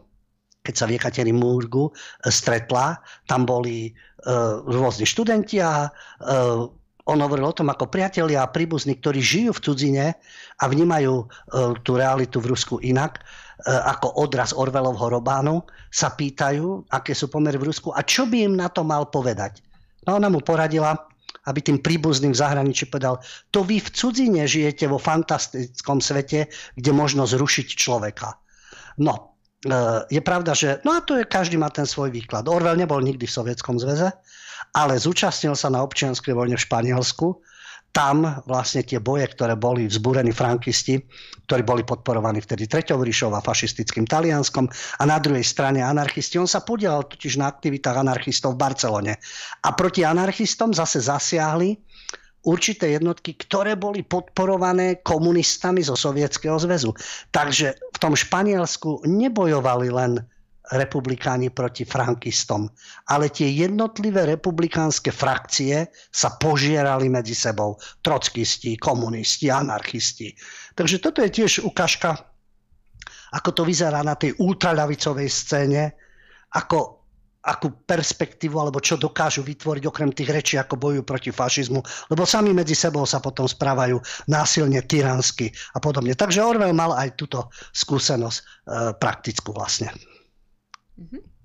keď sa v Ekaterinburgu stretla. Tam boli rôzni študenti a on hovoril o tom, ako priatelia a príbuzní, ktorí žijú v cudzine a vnímajú tú realitu v Rusku inak, ako odraz Orvelovho robánu, sa pýtajú, aké sú pomery v Rusku a čo by im na to mal povedať. No ona mu poradila, aby tým príbuzným v zahraničí povedal, to vy v cudzine žijete vo fantastickom svete, kde možno zrušiť človeka. No, e, je pravda, že no a to je, každý má ten svoj výklad. Orwell nebol nikdy v Sovietskom zväze, ale zúčastnil sa na občianskej vojne v Španielsku tam vlastne tie boje, ktoré boli vzbúrení frankisti, ktorí boli podporovaní vtedy Treťou ríšou a fašistickým Talianskom a na druhej strane anarchisti. On sa podielal totiž na aktivitách anarchistov v Barcelone. A proti anarchistom zase zasiahli určité jednotky, ktoré boli podporované komunistami zo Sovietskeho zväzu. Takže v tom Španielsku nebojovali len republikáni proti frankistom. Ale tie jednotlivé republikánske frakcie sa požierali medzi sebou. Trockisti, komunisti, anarchisti. Takže toto je tiež ukážka, ako to vyzerá na tej ultraľavicovej scéne, ako akú perspektívu alebo čo dokážu vytvoriť okrem tých rečí, ako bojujú proti fašizmu, lebo sami medzi sebou sa potom správajú násilne, tyransky a podobne. Takže Orwell mal aj túto skúsenosť e, praktickú vlastne. Mm-hmm.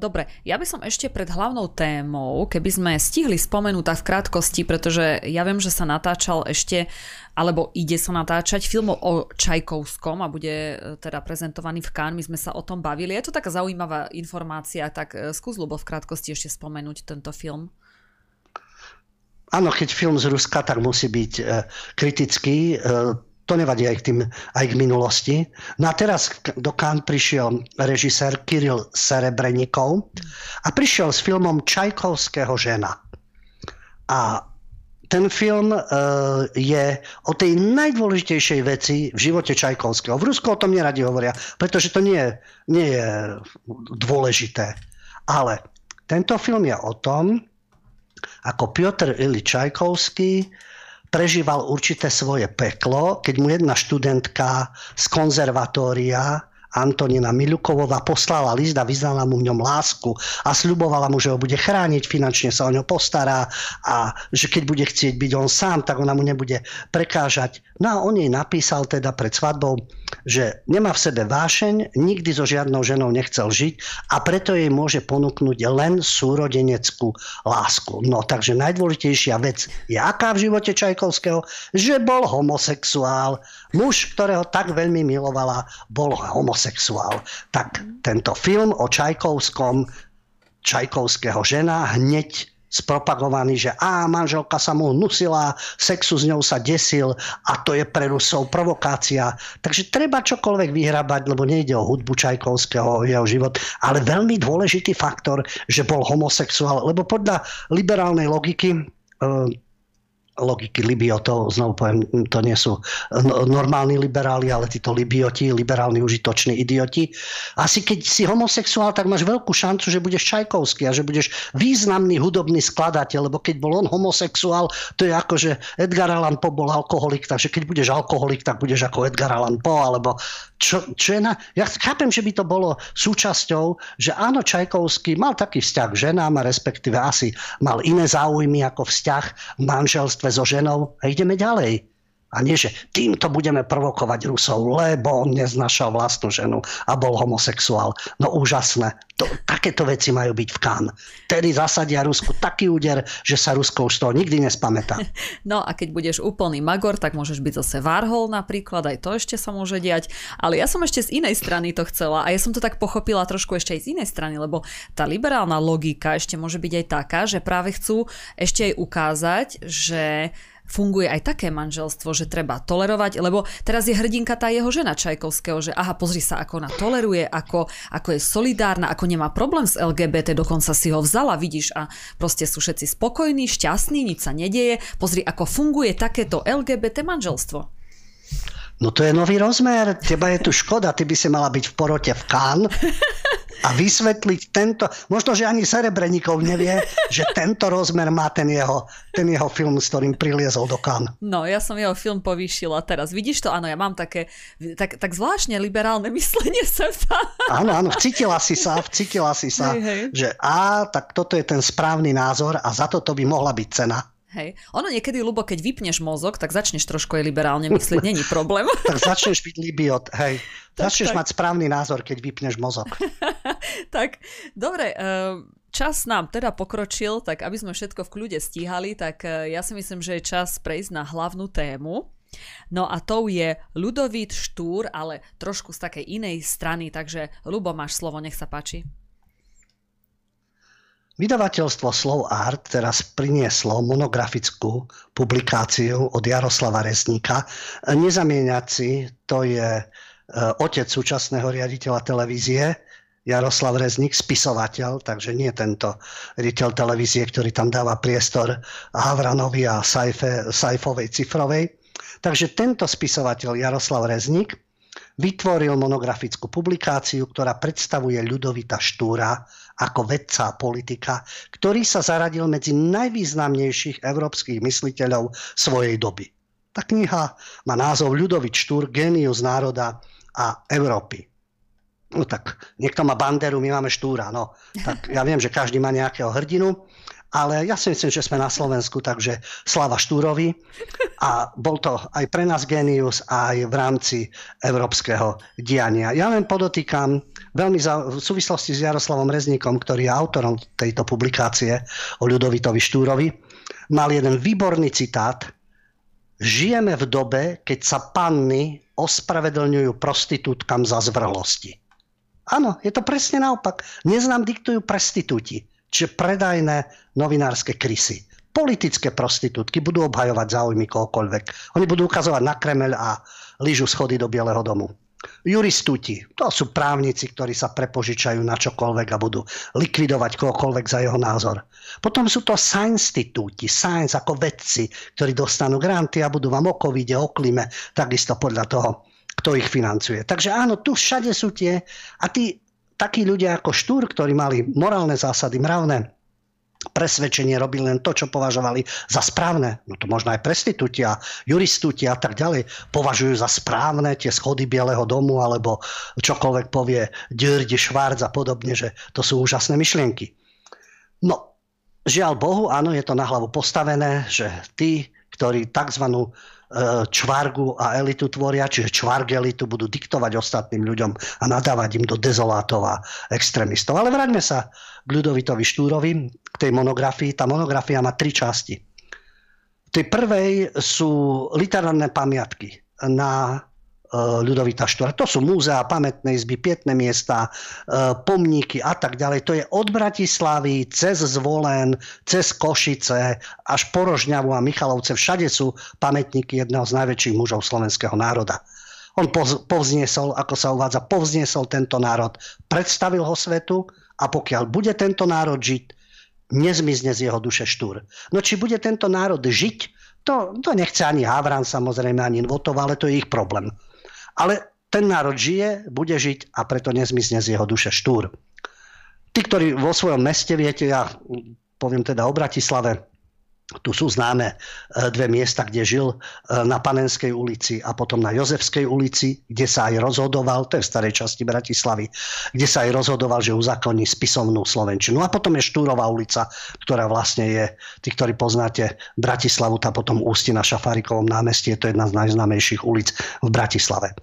Dobre, ja by som ešte pred hlavnou témou, keby sme stihli spomenúť tak v krátkosti, pretože ja viem, že sa natáčal ešte, alebo ide sa natáčať film o Čajkovskom a bude e, teda prezentovaný v Cannes. My sme sa o tom bavili. Je to taká zaujímavá informácia, tak e, skús Lubo v krátkosti ešte spomenúť tento film. Áno, keď film z Ruska, tak musí byť kritický to nevadí aj k, tým, aj k minulosti. No a teraz do Cannes prišiel režisér Kiril Serebrenikov a prišiel s filmom Čajkovského žena. A ten film uh, je o tej najdôležitejšej veci v živote Čajkovského. V Rusku o tom neradi hovoria, pretože to nie nie je dôležité. Ale tento film je o tom, ako Piotr Ili Čajkovský prežíval určité svoje peklo, keď mu jedna študentka z konzervatória Antonina Milukovová poslala list a vyznala mu v ňom lásku a sľubovala mu, že ho bude chrániť, finančne sa o ňo postará a že keď bude chcieť byť on sám, tak ona mu nebude prekážať. No a on jej napísal teda pred svadbou, že nemá v sebe vášeň, nikdy so žiadnou ženou nechcel žiť a preto jej môže ponúknuť len súrodeneckú lásku. No takže najdôležitejšia vec je aká v živote Čajkovského? Že bol homosexuál. Muž, ktorého tak veľmi milovala, bol homosexuál. Tak tento film o Čajkovskom, Čajkovského žena hneď spropagovaný, že á, manželka sa mu nusila, sexu s ňou sa desil a to je pre Rusov provokácia. Takže treba čokoľvek vyhrabať, lebo nejde o hudbu Čajkovského, o jeho život, ale veľmi dôležitý faktor, že bol homosexuál, lebo podľa liberálnej logiky eh, logiky libiotov, znovu poviem, to nie sú normálni liberáli, ale títo libioti, liberálni užitoční idioti. Asi keď si homosexuál, tak máš veľkú šancu, že budeš Čajkovský a že budeš významný hudobný skladateľ, lebo keď bol on homosexuál, to je ako, že Edgar Allan Poe bol alkoholik, takže keď budeš alkoholik, tak budeš ako Edgar Allan Poe, alebo čo, čo je na... Ja chápem, že by to bolo súčasťou, že áno, Čajkovský mal taký vzťah k ženám respektíve asi mal iné záujmy ako vzťah v manželstve so ženou a ideme ďalej. A nie, že týmto budeme provokovať Rusov, lebo on neznašal vlastnú ženu a bol homosexuál. No úžasné. To, takéto veci majú byť v Kán. Tedy zasadia Rusku taký úder, že sa Rusko už toho nikdy nespamätá. No a keď budeš úplný magor, tak môžeš byť zase Varhol napríklad, aj to ešte sa môže diať. Ale ja som ešte z inej strany to chcela a ja som to tak pochopila trošku ešte aj z inej strany, lebo tá liberálna logika ešte môže byť aj taká, že práve chcú ešte aj ukázať, že funguje aj také manželstvo, že treba tolerovať, lebo teraz je hrdinka tá jeho žena Čajkovského, že aha, pozri sa, ako ona toleruje, ako, ako je solidárna, ako nemá problém s LGBT, dokonca si ho vzala, vidíš, a proste sú všetci spokojní, šťastní, nič sa nedieje. Pozri, ako funguje takéto LGBT manželstvo. No to je nový rozmer, teba je tu škoda, ty by si mala byť v porote v Kán a vysvetliť tento, možno, že ani Serebrenikov nevie, že tento rozmer má ten jeho, ten jeho film, s ktorým priliezol do kan. No, ja som jeho film povýšila teraz. Vidíš to? Áno, ja mám také, tak, tak zvláštne liberálne myslenie sem Áno, áno, vcítila si sa, vcítila si sa, hej, hej. že a, tak toto je ten správny názor a za toto by mohla byť cena. Hej. Ono niekedy, Lubo, keď vypneš mozog, tak začneš trošku aj liberálne myslieť, není problém. tak začneš byť libiot, hej. Tak, začneš tak. mať správny názor, keď vypneš mozog. tak, dobre, eh, čas nám teda pokročil, tak aby sme všetko v kľude stíhali, tak eh, ja si myslím, že je čas prejsť na hlavnú tému. No a tou je Ludovít Štúr, ale trošku z takej inej strany, takže Lubo, máš slovo, nech sa páči. Vydavateľstvo Slow Art teraz prinieslo monografickú publikáciu od Jaroslava Rezníka. Nezamieňaci, to je e, otec súčasného riaditeľa televízie, Jaroslav Rezník, spisovateľ, takže nie tento riaditeľ televízie, ktorý tam dáva priestor Havranovi a Saife, Saifovej Cifrovej. Takže tento spisovateľ Jaroslav Rezník vytvoril monografickú publikáciu, ktorá predstavuje Ľudovita Štúra ako vedca a politika, ktorý sa zaradil medzi najvýznamnejších európskych mysliteľov svojej doby. Tá kniha má názov Ľudovit Štúr, Genius národa a Európy. No tak, niekto má banderu, my máme Štúra. No, tak ja viem, že každý má nejakého hrdinu ale ja si myslím, že sme na Slovensku, takže slava Štúrovi. A bol to aj pre nás genius, aj v rámci európskeho diania. Ja len podotýkam, veľmi za, v súvislosti s Jaroslavom Rezníkom, ktorý je autorom tejto publikácie o Ľudovitovi Štúrovi, mal jeden výborný citát. Žijeme v dobe, keď sa panny ospravedlňujú prostitútkam za zvrhlosti. Áno, je to presne naopak. Dnes nám diktujú prestitúti čiže predajné novinárske krysy. Politické prostitútky budú obhajovať záujmy kohokoľvek. Oni budú ukazovať na Kremel a lížu schody do Bieleho domu. Juristuti, to sú právnici, ktorí sa prepožičajú na čokoľvek a budú likvidovať kohokoľvek za jeho názor. Potom sú to science science ako vedci, ktorí dostanú granty a budú vám o covide, o klime, takisto podľa toho, kto ich financuje. Takže áno, tu všade sú tie a tí takí ľudia ako Štúr, ktorí mali morálne zásady, mravné presvedčenie, robili len to, čo považovali za správne. No to možno aj prestitúti a juristúti a tak ďalej považujú za správne tie schody Bieleho domu alebo čokoľvek povie Dürdi, Švárc a podobne, že to sú úžasné myšlienky. No, žiaľ Bohu, áno, je to na hlavu postavené, že tí, ktorí tzv čvargu a elitu tvoria, čiže čvarg elitu budú diktovať ostatným ľuďom a nadávať im do dezolátov a extrémistov. Ale vráťme sa k Ľudovitovi Štúrovi, k tej monografii. Tá monografia má tri časti. V tej prvej sú literárne pamiatky na E, Ľudovita Štúra. To sú múzea, pamätné izby, pietné miesta, e, pomníky a tak ďalej. To je od Bratislavy cez Zvolen, cez Košice až po Rožňavu a Michalovce. Všade sú pamätníky jedného z najväčších mužov slovenského národa. On povzniesol, ako sa uvádza, povzniesol tento národ, predstavil ho svetu a pokiaľ bude tento národ žiť, nezmizne z jeho duše štúr. No či bude tento národ žiť, to, to nechce ani Havran samozrejme, ani Votov, ale to je ich problém. Ale ten národ žije, bude žiť a preto nezmizne z jeho duše štúr. Tí, ktorí vo svojom meste, viete, ja poviem teda o Bratislave, tu sú známe e, dve miesta, kde žil e, na Panenskej ulici a potom na Jozefskej ulici, kde sa aj rozhodoval, to je v starej časti Bratislavy, kde sa aj rozhodoval, že uzakoní spisovnú Slovenčinu. A potom je Štúrová ulica, ktorá vlastne je, tí, ktorí poznáte Bratislavu, tá potom ústi na Šafárikovom námestí, je to jedna z najznámejších ulic v Bratislave.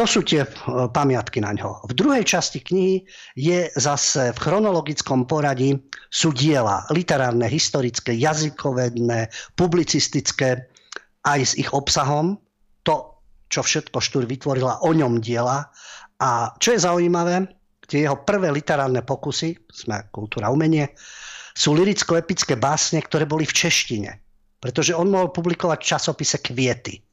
To sú tie e, pamiatky na ňo. V druhej časti knihy je zase v chronologickom poradí sú diela literárne, historické, jazykovedné, publicistické, aj s ich obsahom. To, čo všetko Štúr vytvorila, o ňom diela. A čo je zaujímavé, tie jeho prvé literárne pokusy, sme kultúra umenie, sú liricko-epické básne, ktoré boli v češtine. Pretože on mohol publikovať časopise Kviety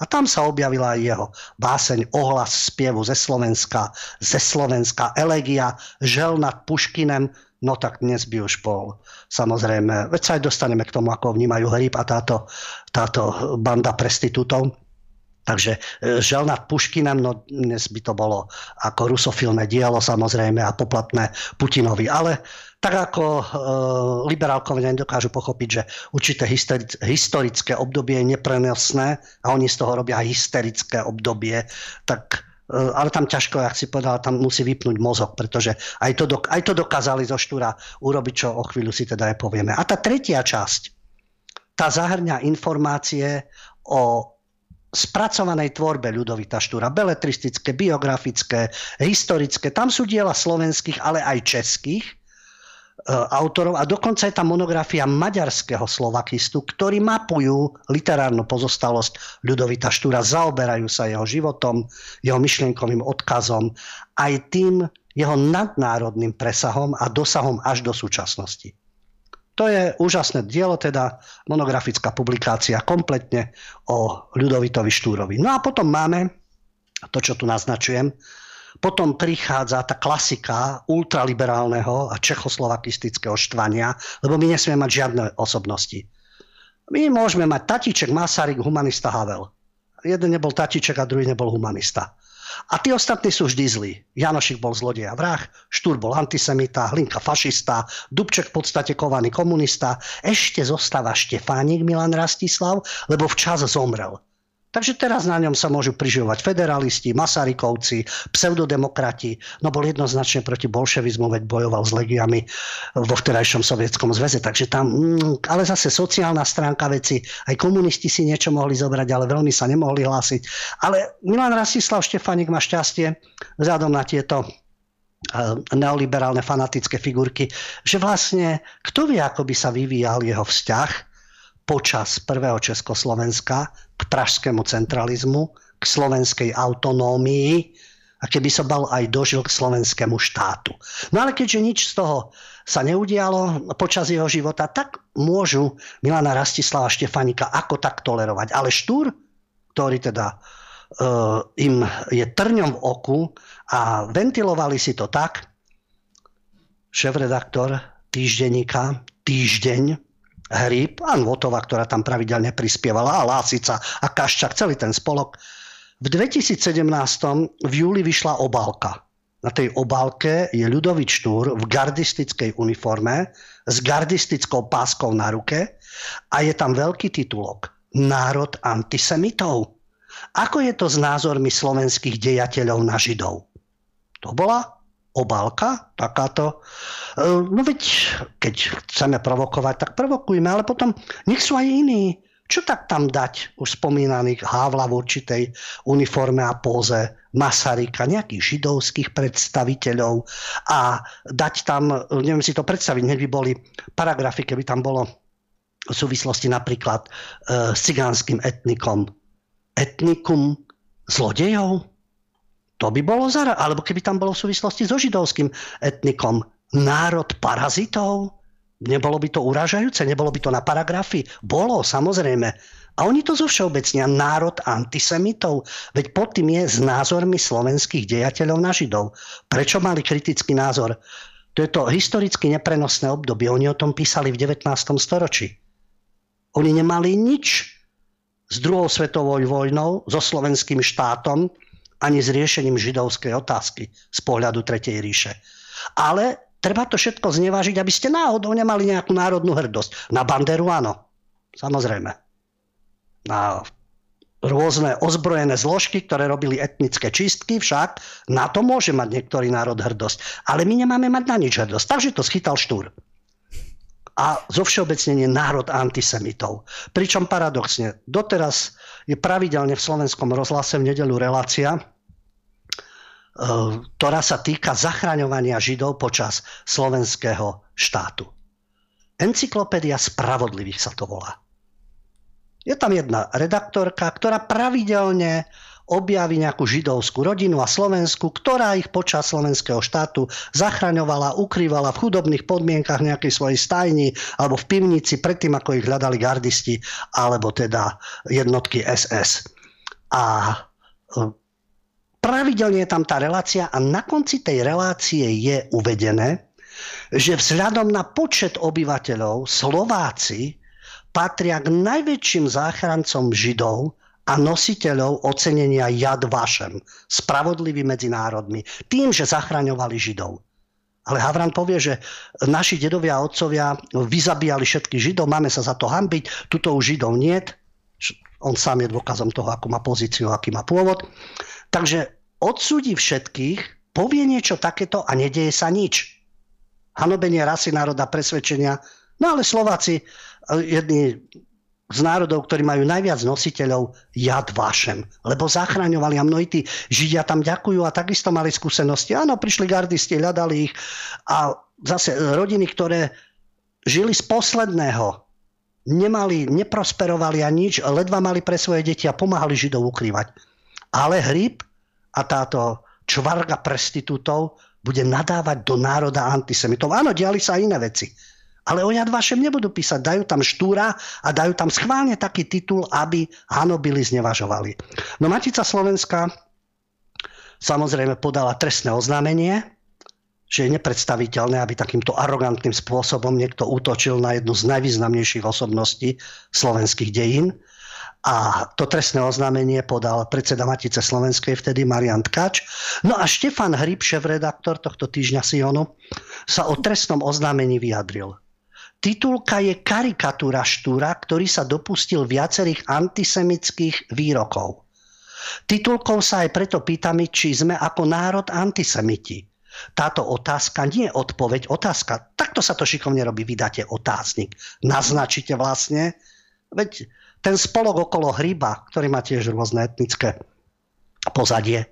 a tam sa objavila aj jeho báseň Ohlas spievu ze Slovenska, ze Slovenska, Elegia, Žel nad Puškinem, no tak dnes by už bol. Samozrejme, veď sa aj dostaneme k tomu, ako vnímajú hryb a táto, táto banda prestitútov. Takže e, žel nad Puškinem, no dnes by to bolo ako rusofilné dielo samozrejme a poplatné Putinovi. Ale tak ako e, liberálkovia nedokážu pochopiť, že určité historické obdobie je neprenosné a oni z toho robia hysterické obdobie, tak e, ale tam ťažko, jak si povedal, tam musí vypnúť mozog, pretože aj to, dok- aj to dokázali zo Štúra urobiť, čo o chvíľu si teda aj povieme. A tá tretia časť, tá zahrňa informácie o spracovanej tvorbe Ľudovita Štúra, beletristické, biografické, historické. Tam sú diela slovenských, ale aj českých autorov a dokonca je tam monografia maďarského slovakistu, ktorí mapujú literárnu pozostalosť Ľudovita Štúra, zaoberajú sa jeho životom, jeho myšlienkovým odkazom, aj tým jeho nadnárodným presahom a dosahom až do súčasnosti. To je úžasné dielo, teda monografická publikácia kompletne o Ľudovitovi Štúrovi. No a potom máme to, čo tu naznačujem, potom prichádza tá klasika ultraliberálneho a čechoslovakistického štvania, lebo my nesmieme mať žiadne osobnosti. My môžeme mať Tatiček, Masaryk, humanista Havel. Jeden nebol Tatiček a druhý nebol humanista. A tí ostatní sú vždy zlí. Janošik bol zlodej a vrah, Štúr bol antisemita, Hlinka fašista, Dubček v podstate kovaný komunista, ešte zostáva Štefánik Milan Rastislav, lebo včas zomrel. Takže teraz na ňom sa môžu prižovať federalisti, Masarykovci, pseudodemokrati, no bol jednoznačne proti bolševizmu, veď bojoval s legiami vo vterajšom sovietskom zväze. Takže tam, mm, ale zase sociálna stránka veci, aj komunisti si niečo mohli zobrať, ale veľmi sa nemohli hlásiť. Ale Milan Rastislav Štefanik má šťastie vzhľadom na tieto e, neoliberálne fanatické figurky, že vlastne kto vie, ako by sa vyvíjal jeho vzťah počas prvého Československa k pražskému centralizmu, k slovenskej autonómii a keby sa bal aj dožil k slovenskému štátu. No ale keďže nič z toho sa neudialo počas jeho života, tak môžu Milana Rastislava Štefanika ako tak tolerovať. Ale Štúr, ktorý teda uh, im je trňom v oku a ventilovali si to tak, šéf-redaktor týždenníka Týždeň Hríb a Votová, ktorá tam pravidelne prispievala, a Lásica a Kaščak, celý ten spolok. V 2017 v júli vyšla obálka. Na tej obálke je Ľudovít Štúr v gardistickej uniforme s gardistickou páskou na ruke a je tam veľký titulok Národ antisemitov. Ako je to s názormi slovenských dejateľov na Židov? To bola obálka takáto. E, no veď, keď chceme provokovať, tak provokujme, ale potom nech sú aj iní. Čo tak tam dať už spomínaných Hávla v určitej uniforme a póze, Masaryka, nejakých židovských predstaviteľov a dať tam, neviem si to predstaviť, hneď by boli paragrafy, keby tam bolo v súvislosti napríklad e, s cigánskym etnikom. Etnikum zlodejov? To by bolo zara. Alebo keby tam bolo v súvislosti so židovským etnikom národ parazitov, nebolo by to uražajúce, nebolo by to na paragrafy? Bolo, samozrejme. A oni to zo všeobecnia národ antisemitov. Veď pod tým je s názormi slovenských dejateľov na Židov. Prečo mali kritický názor? To je to historicky neprenosné obdobie. Oni o tom písali v 19. storočí. Oni nemali nič s druhou svetovou vojnou, so slovenským štátom, ani s riešením židovskej otázky z pohľadu Tretej ríše. Ale treba to všetko znevážiť, aby ste náhodou nemali nejakú národnú hrdosť. Na Banderu áno, samozrejme. Na rôzne ozbrojené zložky, ktoré robili etnické čistky, však na to môže mať niektorý národ hrdosť. Ale my nemáme mať na nič hrdosť. Takže to schytal štúr. A zo všeobecnenie národ antisemitov. Pričom paradoxne, doteraz je pravidelne v slovenskom rozhlase v nedelu relácia, ktorá sa týka zachraňovania Židov počas slovenského štátu. Encyklopédia spravodlivých sa to volá. Je tam jedna redaktorka, ktorá pravidelne objaví nejakú židovskú rodinu a Slovensku, ktorá ich počas slovenského štátu zachraňovala, ukrývala v chudobných podmienkach nejakej svojej stajni alebo v pivnici predtým, ako ich hľadali gardisti alebo teda jednotky SS. A eh, pravidelne je tam tá relácia a na konci tej relácie je uvedené, že vzhľadom na počet obyvateľov Slováci patria k najväčším záchrancom Židov a nositeľov ocenenia Jad Vašem, spravodlivý medzi národmi, tým, že zachraňovali Židov. Ale Havran povie, že naši dedovia a otcovia vyzabíjali všetkých Židov, máme sa za to hambiť, tuto už Židov niet. On sám je dôkazom toho, akú má pozíciu, aký má pôvod. Takže odsúdi všetkých, povie niečo takéto a nedieje sa nič. Hanobenie rasy národa presvedčenia. No ale Slováci, jedni z národov, ktorí majú najviac nositeľov, jad vašem. Lebo zachraňovali a mnohí tí Židia tam ďakujú a takisto mali skúsenosti. Áno, prišli gardisti, hľadali ich a zase rodiny, ktoré žili z posledného, nemali, neprosperovali a nič, ledva mali pre svoje deti a pomáhali Židov ukrývať. Ale hryb a táto čvarga prestitútov bude nadávať do národa antisemitov. Áno, diali sa iné veci ale o Jad Vašem nebudú písať. Dajú tam štúra a dajú tam schválne taký titul, aby hanobili, znevažovali. No Matica Slovenska samozrejme podala trestné oznámenie, že je nepredstaviteľné, aby takýmto arogantným spôsobom niekto útočil na jednu z najvýznamnejších osobností slovenských dejín. A to trestné oznámenie podal predseda Matice Slovenskej, vtedy Marian Tkač. No a Štefan Hryb, šéf-redaktor tohto týždňa Sionu, sa o trestnom oznámení vyjadril. Titulka je karikatúra Štúra, ktorý sa dopustil viacerých antisemických výrokov. Titulkou sa aj preto pýtame, či sme ako národ antisemiti. Táto otázka nie je odpoveď, otázka. Takto sa to šikovne robí, vydáte otáznik. Naznačíte vlastne, veď ten spolok okolo hryba, ktorý má tiež rôzne etnické pozadie,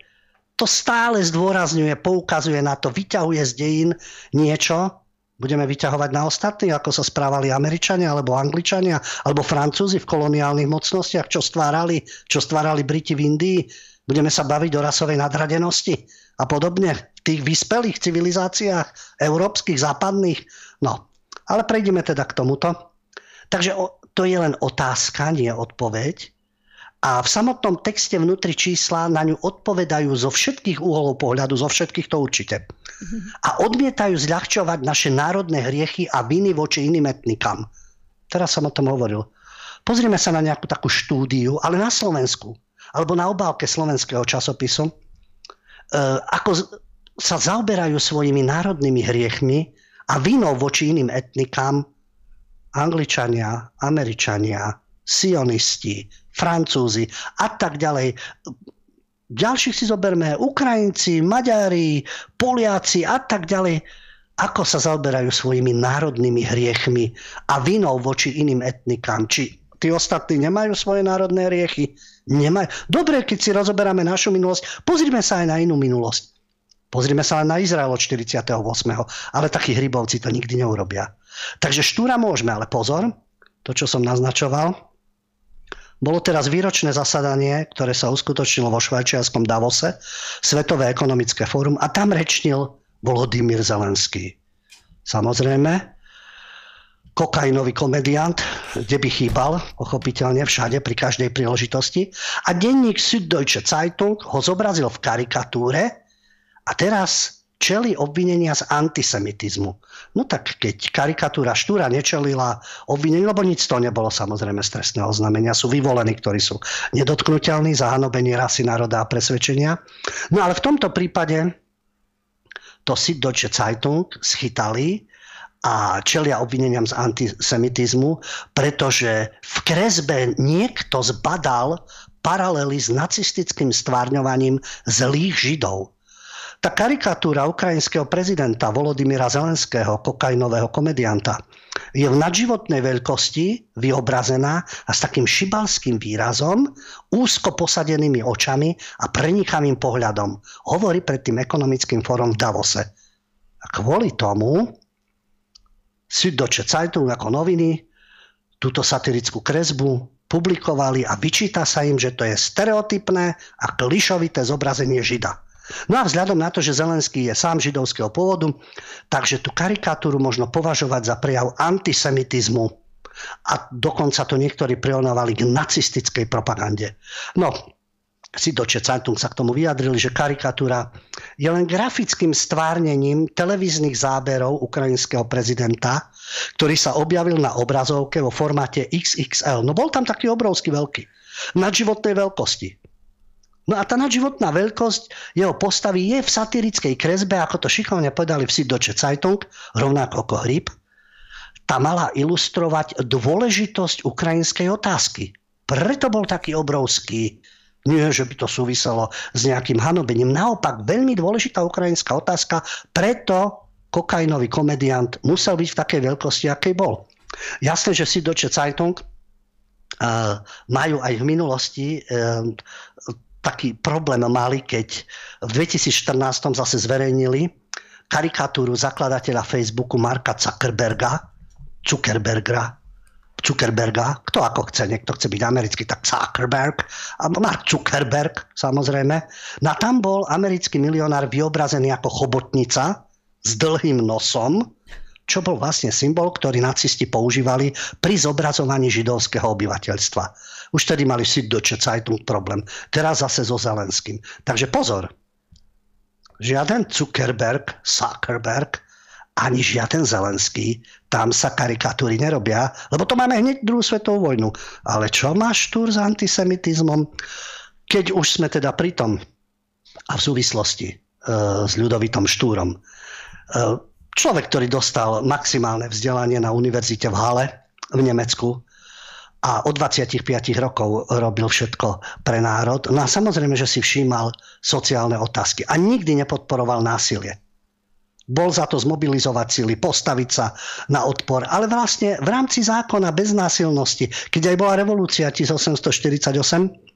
to stále zdôrazňuje, poukazuje na to, vyťahuje z dejín niečo, budeme vyťahovať na ostatní, ako sa správali Američania, alebo Angličania, alebo Francúzi v koloniálnych mocnostiach, čo stvárali, čo stvárali Briti v Indii. Budeme sa baviť o rasovej nadradenosti a podobne v tých vyspelých civilizáciách európskych, západných. No, ale prejdeme teda k tomuto. Takže to je len otázka, nie odpoveď. A v samotnom texte vnútri čísla na ňu odpovedajú zo všetkých uholov pohľadu, zo všetkých to určite a odmietajú zľahčovať naše národné hriechy a viny voči iným etnikám. Teraz som o tom hovoril. Pozrime sa na nejakú takú štúdiu, ale na Slovensku, alebo na obálke slovenského časopisu, e, ako sa zaoberajú svojimi národnými hriechmi a vinou voči iným etnikám Angličania, Američania, sionisti, Francúzi a tak ďalej. Ďalších si zoberme Ukrajinci, Maďari, Poliaci a tak ďalej. Ako sa zaoberajú svojimi národnými hriechmi a vinou voči iným etnikám? Či tí ostatní nemajú svoje národné hriechy? Nemajú. Dobre, keď si rozoberáme našu minulosť, pozrime sa aj na inú minulosť. Pozrime sa len na Izrael od 48. Ale takí hrybovci to nikdy neurobia. Takže štúra môžeme, ale pozor, to, čo som naznačoval, bolo teraz výročné zasadanie, ktoré sa uskutočnilo vo švajčiarskom Davose, Svetové ekonomické fórum a tam rečnil Volodymyr Zelenský. Samozrejme, kokainový komediant, kde by chýbal, pochopiteľne všade, pri každej príležitosti. A denník Süddeutsche Zeitung ho zobrazil v karikatúre a teraz čeli obvinenia z antisemitizmu. No tak keď karikatúra Štúra nečelila obvineniu, lebo nič to nebolo samozrejme z trestného oznámenia, sú vyvolení, ktorí sú nedotknutelní za hanobenie rasy, národa a presvedčenia. No ale v tomto prípade to Süddeutsche Zeitung schytali a čelia obvineniam z antisemitizmu, pretože v kresbe niekto zbadal paralely s nacistickým stvárňovaním zlých židov. Tá karikatúra ukrajinského prezidenta Volodymyra Zelenského, kokainového komedianta, je v nadživotnej veľkosti vyobrazená a s takým šibalským výrazom, úzko posadenými očami a prenikavým pohľadom. Hovorí pred tým ekonomickým fórom v Davose. A kvôli tomu Süddeutsche Zeitung ako noviny túto satirickú kresbu publikovali a vyčíta sa im, že to je stereotypné a klišovité zobrazenie Žida. No a vzhľadom na to, že Zelenský je sám židovského pôvodu, takže tú karikatúru možno považovať za prejav antisemitizmu a dokonca to niektorí prirovnávali k nacistickej propagande. No, si do Zeitung sa k tomu vyjadrili, že karikatúra je len grafickým stvárnením televíznych záberov ukrajinského prezidenta, ktorý sa objavil na obrazovke vo formáte XXL. No bol tam taký obrovský veľký. Nadživotnej veľkosti. No a tá nadživotná veľkosť jeho postavy je v satirickej kresbe, ako to šikovne povedali v Süddeutsche Zeitung, rovnako ako hryb. Tá mala ilustrovať dôležitosť ukrajinskej otázky. Preto bol taký obrovský nie, že by to súviselo s nejakým hanobením. Naopak, veľmi dôležitá ukrajinská otázka, preto kokainový komediant musel byť v takej veľkosti, akej bol. Jasné, že si doče Zeitung uh, majú aj v minulosti uh, taký problém mali, keď v 2014 zase zverejnili karikatúru zakladateľa Facebooku Marka Zuckerberga, Zuckerberga, Zuckerberga, kto ako chce, niekto chce byť americký, tak Zuckerberg, a Mark Zuckerberg samozrejme. No a tam bol americký milionár vyobrazený ako chobotnica s dlhým nosom, čo bol vlastne symbol, ktorý nacisti používali pri zobrazovaní židovského obyvateľstva. Už tedy mali Süddeutsche Zeitung problém. Teraz zase so Zelenským. Takže pozor. Žiaden Zuckerberg, Zuckerberg ani žiaden Zelenský, tam sa karikatúry nerobia, lebo to máme hneď druhú svetovú vojnu. Ale čo má Štúr s antisemitizmom? Keď už sme teda pri tom a v súvislosti e, s ľudovitom Štúrom. E, človek, ktorý dostal maximálne vzdelanie na univerzite v Hale v Nemecku a od 25 rokov robil všetko pre národ. No a samozrejme, že si všímal sociálne otázky a nikdy nepodporoval násilie bol za to zmobilizovať sily, postaviť sa na odpor, ale vlastne v rámci zákona bez násilnosti, keď aj bola revolúcia 1848,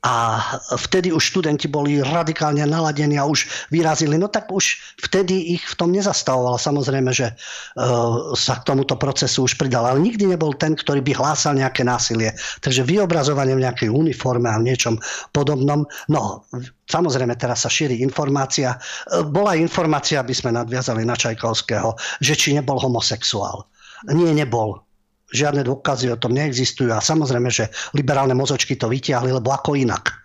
a vtedy už študenti boli radikálne naladení a už vyrazili. No tak už vtedy ich v tom nezastavoval. Samozrejme, že uh, sa k tomuto procesu už pridal. Ale nikdy nebol ten, ktorý by hlásal nejaké násilie. Takže vyobrazovanie v nejakej uniforme a v niečom podobnom. No, samozrejme teraz sa šíri informácia. Uh, bola informácia, aby sme nadviazali na Čajkovského, že či nebol homosexuál. Nie, nebol žiadne dôkazy o tom neexistujú a samozrejme, že liberálne mozočky to vytiahli, lebo ako inak.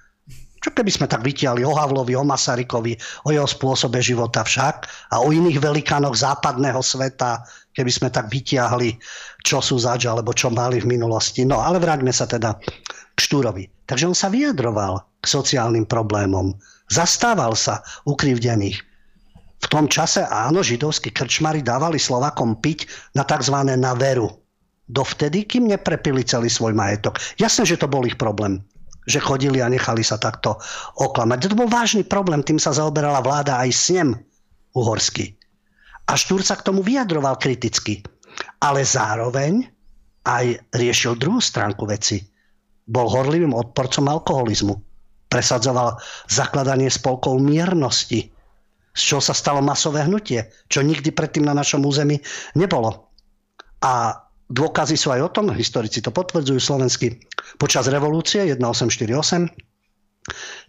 Čo keby sme tak vytiahli o Havlovi, o Masarykovi, o jeho spôsobe života však a o iných velikánoch západného sveta, keby sme tak vytiahli, čo sú zač alebo čo mali v minulosti. No ale vráťme sa teda k Štúrovi. Takže on sa vyjadroval k sociálnym problémom. Zastával sa ukrivdených. V tom čase áno, židovskí krčmari dávali Slovakom piť na tzv. na veru dovtedy, kým neprepili celý svoj majetok. Jasné, že to bol ich problém že chodili a nechali sa takto oklamať. To bol vážny problém, tým sa zaoberala vláda aj snem uhorský. A Štúr sa k tomu vyjadroval kriticky. Ale zároveň aj riešil druhú stránku veci. Bol horlivým odporcom alkoholizmu. Presadzoval zakladanie spolkov miernosti, z čoho sa stalo masové hnutie, čo nikdy predtým na našom území nebolo. A Dôkazy sú aj o tom, historici to potvrdzujú slovensky, počas revolúcie 1848,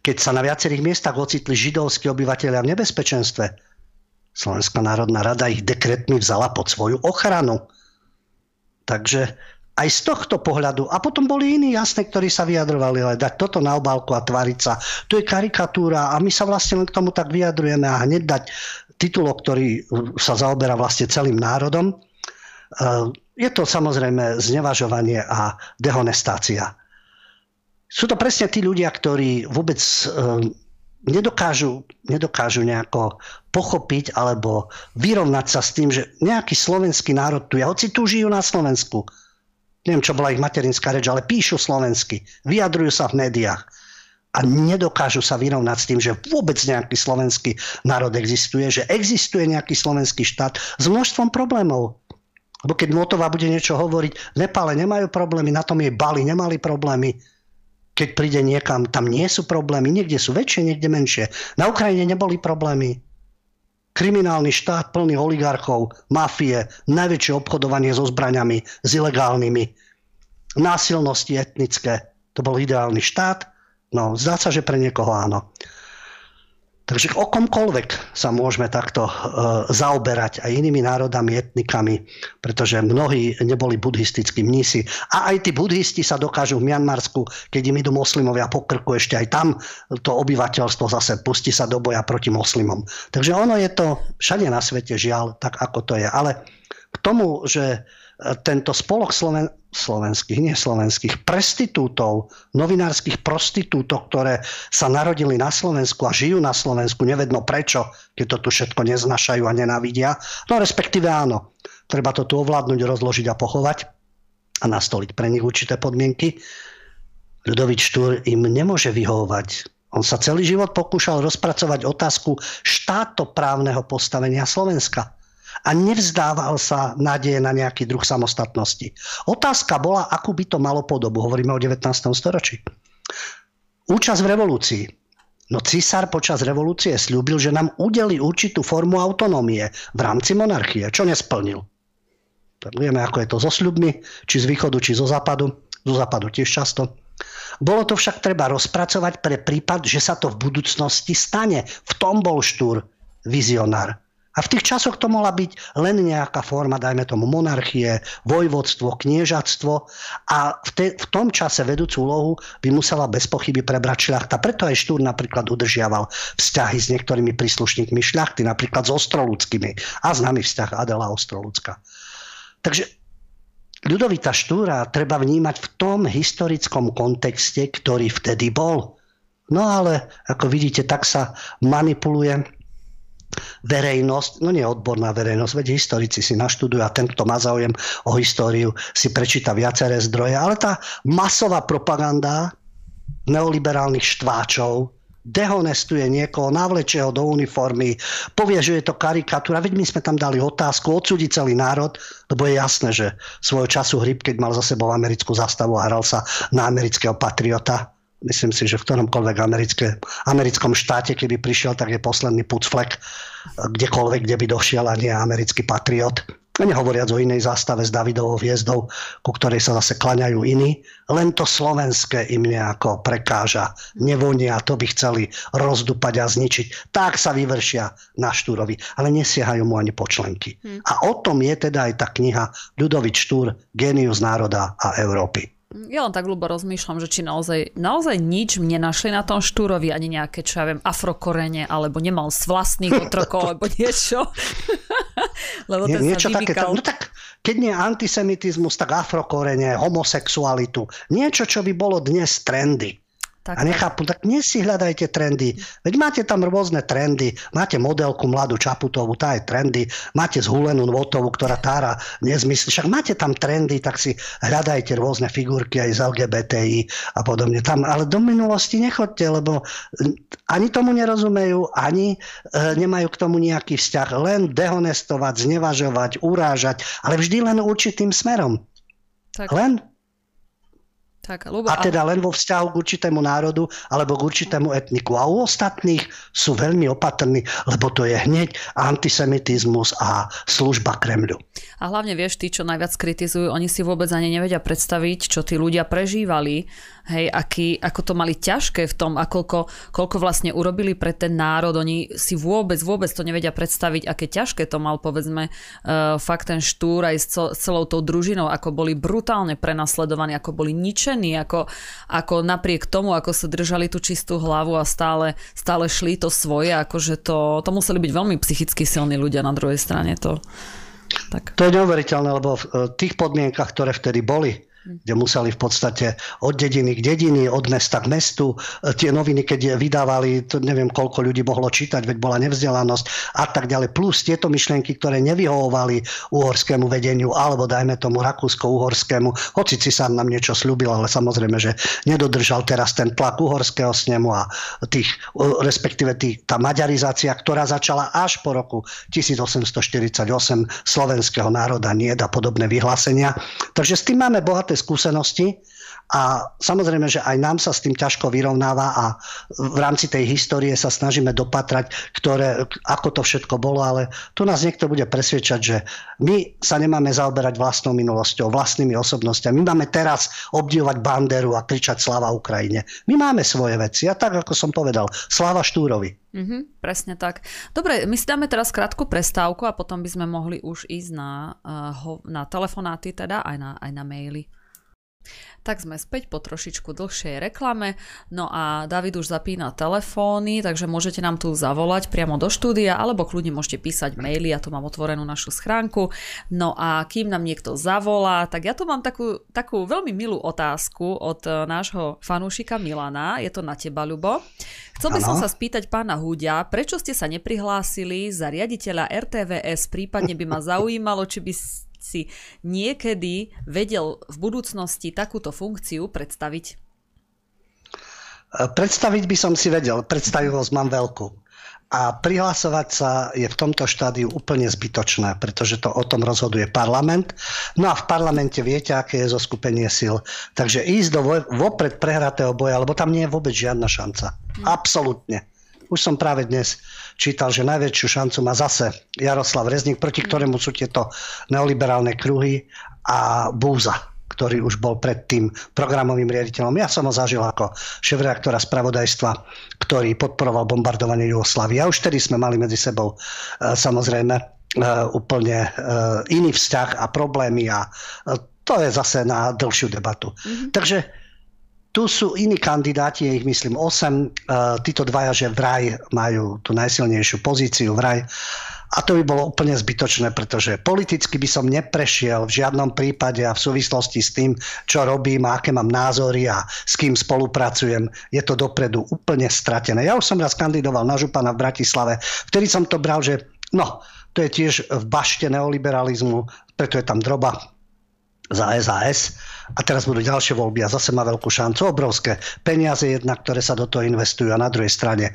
keď sa na viacerých miestach ocitli židovskí obyvateľia v nebezpečenstve, Slovenská národná rada ich dekretmi vzala pod svoju ochranu. Takže aj z tohto pohľadu, a potom boli iní jasne, ktorí sa vyjadrovali, ale dať toto na obálku a tváriť sa, to je karikatúra a my sa vlastne len k tomu tak vyjadrujeme a hneď dať titulok, ktorý sa zaoberá vlastne celým národom, je to samozrejme znevažovanie a dehonestácia. Sú to presne tí ľudia, ktorí vôbec ehm, nedokážu, nedokážu nejako pochopiť alebo vyrovnať sa s tým, že nejaký slovenský národ tu je, hoci tu žijú na Slovensku. Neviem, čo bola ich materinská reč, ale píšu slovensky, vyjadrujú sa v médiách a nedokážu sa vyrovnať s tým, že vôbec nejaký slovenský národ existuje, že existuje nejaký slovenský štát s množstvom problémov. Lebo keď Motová bude niečo hovoriť, v Nepále nemajú problémy, na tom jej Bali nemali problémy. Keď príde niekam, tam nie sú problémy, niekde sú väčšie, niekde menšie. Na Ukrajine neboli problémy. Kriminálny štát plný oligarchov, mafie, najväčšie obchodovanie so zbraňami, s ilegálnymi, násilnosti etnické. To bol ideálny štát? No, zdá sa, že pre niekoho áno. Takže o komkoľvek sa môžeme takto e, zaoberať aj inými národami, etnikami, pretože mnohí neboli buddhistickí mnísi. A aj tí buddhisti sa dokážu v Mianmarsku, keď im idú moslimovia po krku, ešte aj tam to obyvateľstvo zase pustí sa do boja proti moslimom. Takže ono je to všade na svete žiaľ, tak ako to je. Ale k tomu, že tento spolok Sloven- slovenských, nie slovenských, prestitútov, novinárskych prostitútov, ktoré sa narodili na Slovensku a žijú na Slovensku, nevedno prečo, keď to tu všetko neznašajú a nenávidia. No respektíve áno, treba to tu ovládnuť, rozložiť a pochovať a nastoliť pre nich určité podmienky. Ľudovič Štúr im nemôže vyhovovať. On sa celý život pokúšal rozpracovať otázku štátoprávneho postavenia Slovenska a nevzdával sa nádeje na nejaký druh samostatnosti. Otázka bola, akú by to malo podobu. Hovoríme o 19. storočí. Účasť v revolúcii. No císar počas revolúcie slúbil, že nám udeli určitú formu autonómie v rámci monarchie, čo nesplnil. Vieme, ako je to so sľubmi, či z východu, či zo západu. Zo západu tiež často. Bolo to však treba rozpracovať pre prípad, že sa to v budúcnosti stane. V tom bol Štúr vizionár. A v tých časoch to mohla byť len nejaká forma, dajme tomu monarchie, vojvodstvo, kniežatstvo a v, te, v tom čase vedúcu úlohu by musela bez pochyby prebrať šľachta. Preto aj Štúr napríklad udržiaval vzťahy s niektorými príslušníkmi šľachty, napríklad s Ostroludskými a známy vzťah Adela Ostroludska. Takže ľudovita Štúra treba vnímať v tom historickom kontexte, ktorý vtedy bol. No ale, ako vidíte, tak sa manipuluje verejnosť, no nie odborná verejnosť, veď historici si naštudujú a ten, kto má záujem o históriu, si prečíta viaceré zdroje, ale tá masová propaganda neoliberálnych štváčov dehonestuje niekoho, navlečie ho do uniformy, povie, že je to karikatúra. Veď my sme tam dali otázku, odsúdiť celý národ, lebo je jasné, že svojho času Hryb, keď mal za sebou americkú zastavu a hral sa na amerického patriota, myslím si, že v ktoromkoľvek americké, americkom štáte, keby prišiel, tak je posledný pucflek kdekoľvek, kde by došiel a nie americký patriot. A nehovoriac o inej zástave s Davidovou hviezdou, ku ktorej sa zase klaňajú iní. Len to slovenské im nejako prekáža. Nevonia, to by chceli rozdupať a zničiť. Tak sa vyvršia na Štúrovi. Ale nesiehajú mu ani počlenky. Hmm. A o tom je teda aj tá kniha Ľudovič Štúr, Genius národa a Európy. Ja len tak ľubo rozmýšľam, že či naozaj, naozaj nič mne našli na tom Štúrovi, ani nejaké, čo ja viem, afrokorene, alebo nemal z vlastných otrokov, alebo niečo. Lebo Nie, niečo také. No tak, keď nie antisemitizmus, tak afrokorene, homosexualitu. Niečo, čo by bolo dnes trendy. Tak, a nechápu, tak dnes si hľadajte trendy. Veď máte tam rôzne trendy. Máte modelku mladú Čaputovú, tá je trendy. Máte zhulenú Notovú, ktorá tára nezmysly. Však máte tam trendy, tak si hľadajte rôzne figurky aj z LGBTI a podobne. Tam, ale do minulosti nechodte, lebo ani tomu nerozumejú, ani e, nemajú k tomu nejaký vzťah. Len dehonestovať, znevažovať, urážať, ale vždy len určitým smerom. Tak. Len tak, Lubo, a teda len vo vzťahu k určitému národu alebo k určitému etniku. A u ostatných sú veľmi opatrní, lebo to je hneď antisemitizmus a služba Kremľu. A hlavne vieš, tí, čo najviac kritizujú, oni si vôbec ani nevedia predstaviť, čo tí ľudia prežívali hej, aký, ako to mali ťažké v tom a koľko, vlastne urobili pre ten národ. Oni si vôbec, vôbec to nevedia predstaviť, aké ťažké to mal, povedzme, uh, fakt ten štúr aj s celou tou družinou, ako boli brutálne prenasledovaní, ako boli ničení, ako, ako napriek tomu, ako sa držali tú čistú hlavu a stále, stále šli to svoje, akože to, to museli byť veľmi psychicky silní ľudia na druhej strane. To, tak. To je neuveriteľné, lebo v tých podmienkach, ktoré vtedy boli, kde museli v podstate od dediny k dediny, od mesta k mestu. E, tie noviny, keď vydávali, to neviem, koľko ľudí mohlo čítať, veď bola nevzdelanosť a tak ďalej. Plus tieto myšlienky, ktoré nevyhovovali uhorskému vedeniu, alebo dajme tomu rakúsko-uhorskému, hoci si sám nám niečo slúbil, ale samozrejme, že nedodržal teraz ten tlak uhorského snemu a tých, respektíve tých, tá maďarizácia, ktorá začala až po roku 1848 slovenského národa nie a podobné vyhlásenia. Takže s tým máme bohaté skúsenosti A samozrejme, že aj nám sa s tým ťažko vyrovnáva a v rámci tej histórie sa snažíme dopatrať, ktoré, ako to všetko bolo, ale tu nás niekto bude presvedčať, že my sa nemáme zaoberať vlastnou minulosťou, vlastnými osobnostiami. My máme teraz obdivovať banderu a kričať sláva Ukrajine. My máme svoje veci a tak, ako som povedal, sláva Štúrovi. Mm-hmm, presne tak. Dobre, my si dáme teraz krátku prestávku a potom by sme mohli už ísť na, uh, na telefonáty, teda aj na, aj na maily. Tak sme späť po trošičku dlhšej reklame. No a David už zapína telefóny, takže môžete nám tu zavolať priamo do štúdia, alebo kľudne môžete písať maily, ja tu mám otvorenú našu schránku. No a kým nám niekto zavolá, tak ja tu mám takú, takú veľmi milú otázku od e, nášho fanúšika Milana. Je to na teba, Ľubo. Chcel by ano. som sa spýtať pána Húďa, prečo ste sa neprihlásili za riaditeľa RTVS, prípadne by ma zaujímalo, či by si niekedy vedel v budúcnosti takúto funkciu predstaviť? Predstaviť by som si vedel, predstavivosť mám veľkú. A prihlasovať sa je v tomto štádiu úplne zbytočné, pretože to o tom rozhoduje parlament. No a v parlamente viete, aké je zoskupenie sil. Takže ísť do vopred prehratého boja, lebo tam nie je vôbec žiadna šanca. Hm. Absolútne. Už som práve dnes čítal, že najväčšiu šancu má zase Jaroslav Rezník, proti mm. ktorému sú tieto neoliberálne kruhy a Búza ktorý už bol predtým programovým riaditeľom. Ja som ho zažil ako šéf-reaktora spravodajstva, ktorý podporoval bombardovanie Jugoslávy. A už vtedy sme mali medzi sebou e, samozrejme e, úplne e, iný vzťah a problémy a to je zase na dlhšiu debatu. Mm-hmm. Takže tu sú iní kandidáti, je ich myslím 8. Uh, e, títo dvaja, že vraj majú tú najsilnejšiu pozíciu vraj. A to by bolo úplne zbytočné, pretože politicky by som neprešiel v žiadnom prípade a v súvislosti s tým, čo robím a aké mám názory a s kým spolupracujem, je to dopredu úplne stratené. Ja už som raz kandidoval na župana v Bratislave, vtedy som to bral, že no, to je tiež v bašte neoliberalizmu, preto je tam droba za SAS a teraz budú ďalšie voľby a zase má veľkú šancu. Obrovské peniaze jedna, ktoré sa do toho investujú a na druhej strane e,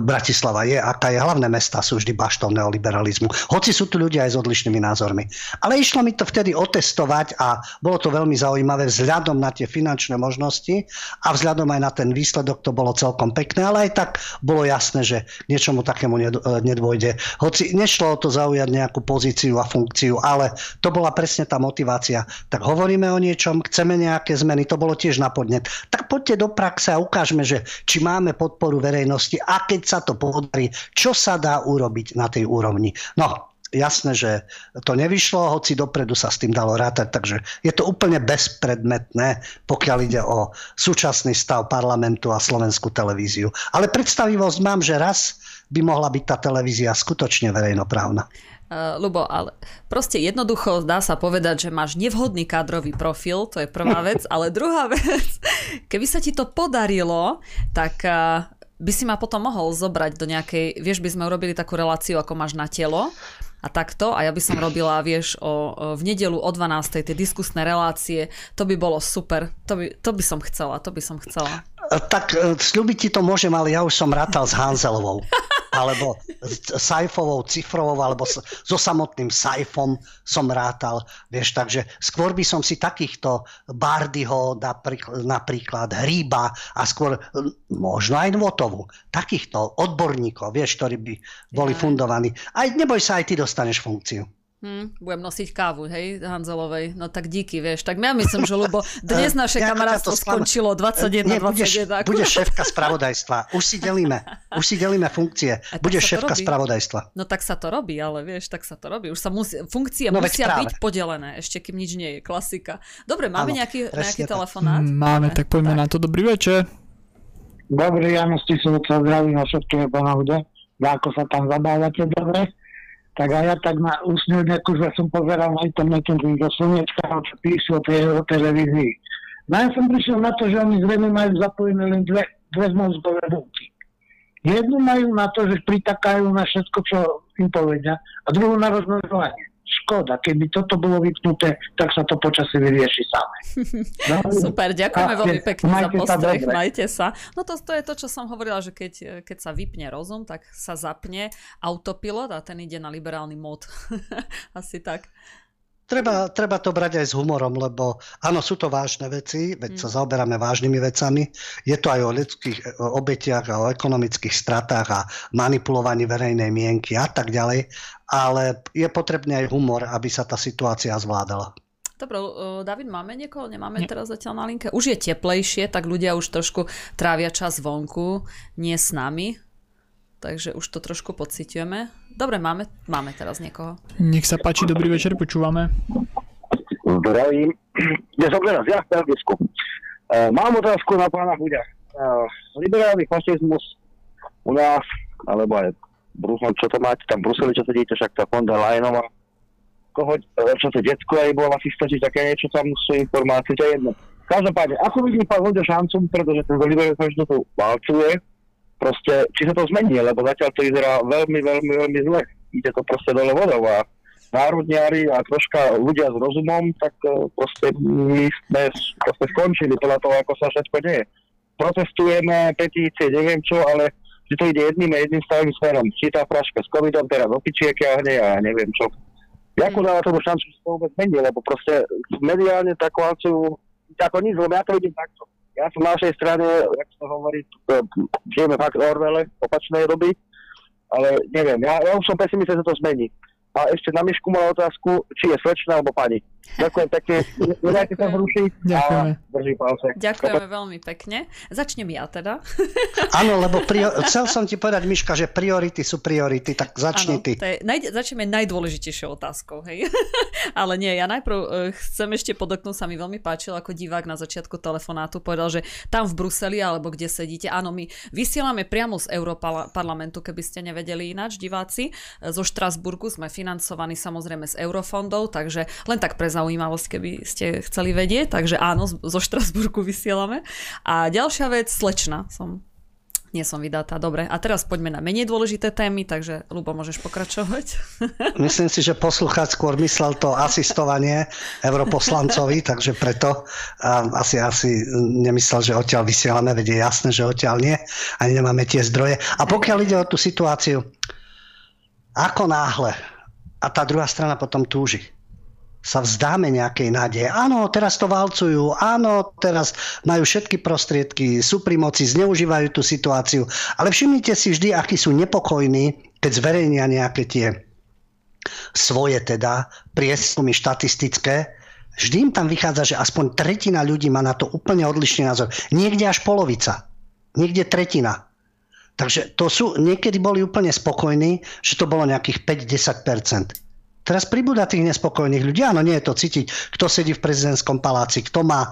Bratislava je, aká je hlavné mesta, sú vždy baštou neoliberalizmu. Hoci sú tu ľudia aj s odlišnými názormi. Ale išlo mi to vtedy otestovať a bolo to veľmi zaujímavé vzhľadom na tie finančné možnosti a vzhľadom aj na ten výsledok to bolo celkom pekné, ale aj tak bolo jasné, že niečomu takému e, nedôjde. Hoci nešlo o to zaujať nejakú pozíciu a funkciu, ale to bola presne tá motivácia. Tak hovoríme o niečom, chceme nejaké zmeny, to bolo tiež na podnet. Tak poďte do praxe a ukážme, že či máme podporu verejnosti a keď sa to podarí, čo sa dá urobiť na tej úrovni. No, jasné, že to nevyšlo, hoci dopredu sa s tým dalo rátať, takže je to úplne bezpredmetné, pokiaľ ide o súčasný stav parlamentu a slovenskú televíziu. Ale predstavivosť mám, že raz by mohla byť tá televízia skutočne verejnoprávna. Uh, Lubo, ale proste jednoducho dá sa povedať, že máš nevhodný kádrový profil, to je prvá vec, ale druhá vec, keby sa ti to podarilo, tak uh, by si ma potom mohol zobrať do nejakej, vieš, by sme urobili takú reláciu, ako máš na telo a takto a ja by som robila, vieš, o, o, v nedelu o 12. tie diskusné relácie, to by bolo super, to by, to by som chcela, to by som chcela. Tak e, sľubiť ti to môžem, ale ja už som rátal s Hanzelovou alebo sajfovou, cifrovou, alebo so samotným sajfom som rátal, vieš, takže skôr by som si takýchto Bardyho napríklad, napríklad Hríba a skôr možno aj Nvotovu, takýchto odborníkov, vieš, ktorí by boli fundovaní. Aj neboj sa, aj ty dostaneš funkciu. Hm, budem nosiť kávu, hej, Hanzelovej. No tak díky, vieš. Tak ja myslím, že Lubo, dnes naše kamarátstvo skončilo 21 budeš, 21. Budeš šéfka spravodajstva. Už si delíme. Už si delíme funkcie. Budeš šéfka spravodajstva. No tak sa to robí, ale vieš, tak sa to robí. Už sa musí, funkcie no, musia byť podelené, ešte kým nič nie je. Klasika. Dobre, máme ano, nejaký, nejaký telefonát? Máme, tak poďme tak. na to. Dobrý večer. Dobrý, Jano Stisovca, zdravím na všetkého pána Ako sa tam zabávate, dobre? Tak a ja tak na úsňu že som pozeral na internete do slnečka, čo píšu o tej o televízii. No ja som prišiel na to, že oni zrejme majú zapojené len dve, dve mozgové bunky. Jednu majú na to, že pritakajú na všetko, čo im povedia, a druhú na rozmnožovanie škoda. Keby toto bolo vypnuté, tak sa to počasie vyrieši samé. No, Super, ďakujeme veľmi pekne za postreh, majte sa. No to, to je to, čo som hovorila, že keď, keď sa vypne rozum, tak sa zapne autopilot a ten ide na liberálny mód. Asi tak. Treba, treba to brať aj s humorom, lebo áno, sú to vážne veci, veď sa mm. zaoberáme vážnymi vecami. Je to aj o ľudských obetiach a o ekonomických stratách a manipulovaní verejnej mienky a tak ďalej, ale je potrebný aj humor, aby sa tá situácia zvládala. Dobre, David, máme niekoho? Nemáme Nie. teraz zatiaľ na linke? Už je teplejšie, tak ľudia už trošku trávia čas vonku, nie s nami takže už to trošku pociťujeme. Dobre, máme, máme teraz niekoho. Nech sa páči, dobrý večer, počúvame. Zdravím. Dnes raz, ja v Belgicku. Uh, mám otázku na pána Huďa. Uh, liberálny fašizmus u nás, alebo aj Brusel, čo to máte tam Bruseli, čo sedíte, však tá Fonda Leyenová, koho, čo to detsko aj bol asi stačiť, také niečo tam sú informácie, to je jedno. Každopádne, ako vidím pán Huďa šancu, pretože ten liberálny fašizmus tu valcuje, proste, či sa to zmení, lebo zatiaľ to vyzerá veľmi, veľmi, veľmi zle. Ide to proste dole vodou a národniari a troška ľudia s rozumom, tak e, proste my sme proste skončili podľa toho, ako sa všetko deje. Protestujeme, petície, neviem čo, ale že to ide jedným a jedným stavým smerom. Či tá fraška s covidom teraz opičiek ťahne a neviem čo. Jako dáva tomu šancu, že to vôbec mení, lebo proste mediálne takú akciu, ako nič, lebo ja to vidím takto ja som na našej strane, jak sa hovorí, žijeme fakt Orwelle, opačnej doby, ale neviem, ja, ja už som pesimista, že to zmení. A ešte na Mišku mala otázku, či je slečna alebo pani. Ďakujem pekne. Nedajte sa zrušiť. Ďakujeme. Palce. Ďakujeme veľmi pekne. Začnem ja teda. Áno, lebo prior... chcel som ti povedať, Miška, že priority sú priority, tak začni ty. To je, naj... Začneme najdôležitejšou otázkou, hej. Ale nie, ja najprv uh, chcem ešte podoknúť, sa mi veľmi páčilo, ako divák na začiatku telefonátu povedal, že tam v Bruseli, alebo kde sedíte, áno, my vysielame priamo z Európarlamentu, keby ste nevedeli ináč, diváci. Zo Štrasburgu sme financovaní samozrejme z eurofondov, takže len tak pre zaujímavosť, keby ste chceli vedieť. Takže áno, zo Štrasburgu vysielame. A ďalšia vec, slečna som nie som vydatá. Dobre, a teraz poďme na menej dôležité témy, takže Lubo, môžeš pokračovať. Myslím si, že poslucháč skôr myslel to asistovanie europoslancovi, takže preto asi, asi nemyslel, že odtiaľ vysielame, veď je jasné, že odtiaľ nie, ani nemáme tie zdroje. A pokiaľ ide o tú situáciu, ako náhle a tá druhá strana potom túži sa vzdáme nejakej nádeje. Áno, teraz to valcujú, áno, teraz majú všetky prostriedky, sú pri moci, zneužívajú tú situáciu. Ale všimnite si vždy, akí sú nepokojní, keď zverejnia nejaké tie svoje teda prieskumy štatistické, vždy im tam vychádza, že aspoň tretina ľudí má na to úplne odlišný názor. Niekde až polovica. Niekde tretina. Takže to sú, niekedy boli úplne spokojní, že to bolo nejakých 5-10%. Teraz pribúda tých nespokojných ľudí. Áno, nie je to cítiť, kto sedí v prezidentskom paláci, kto má e,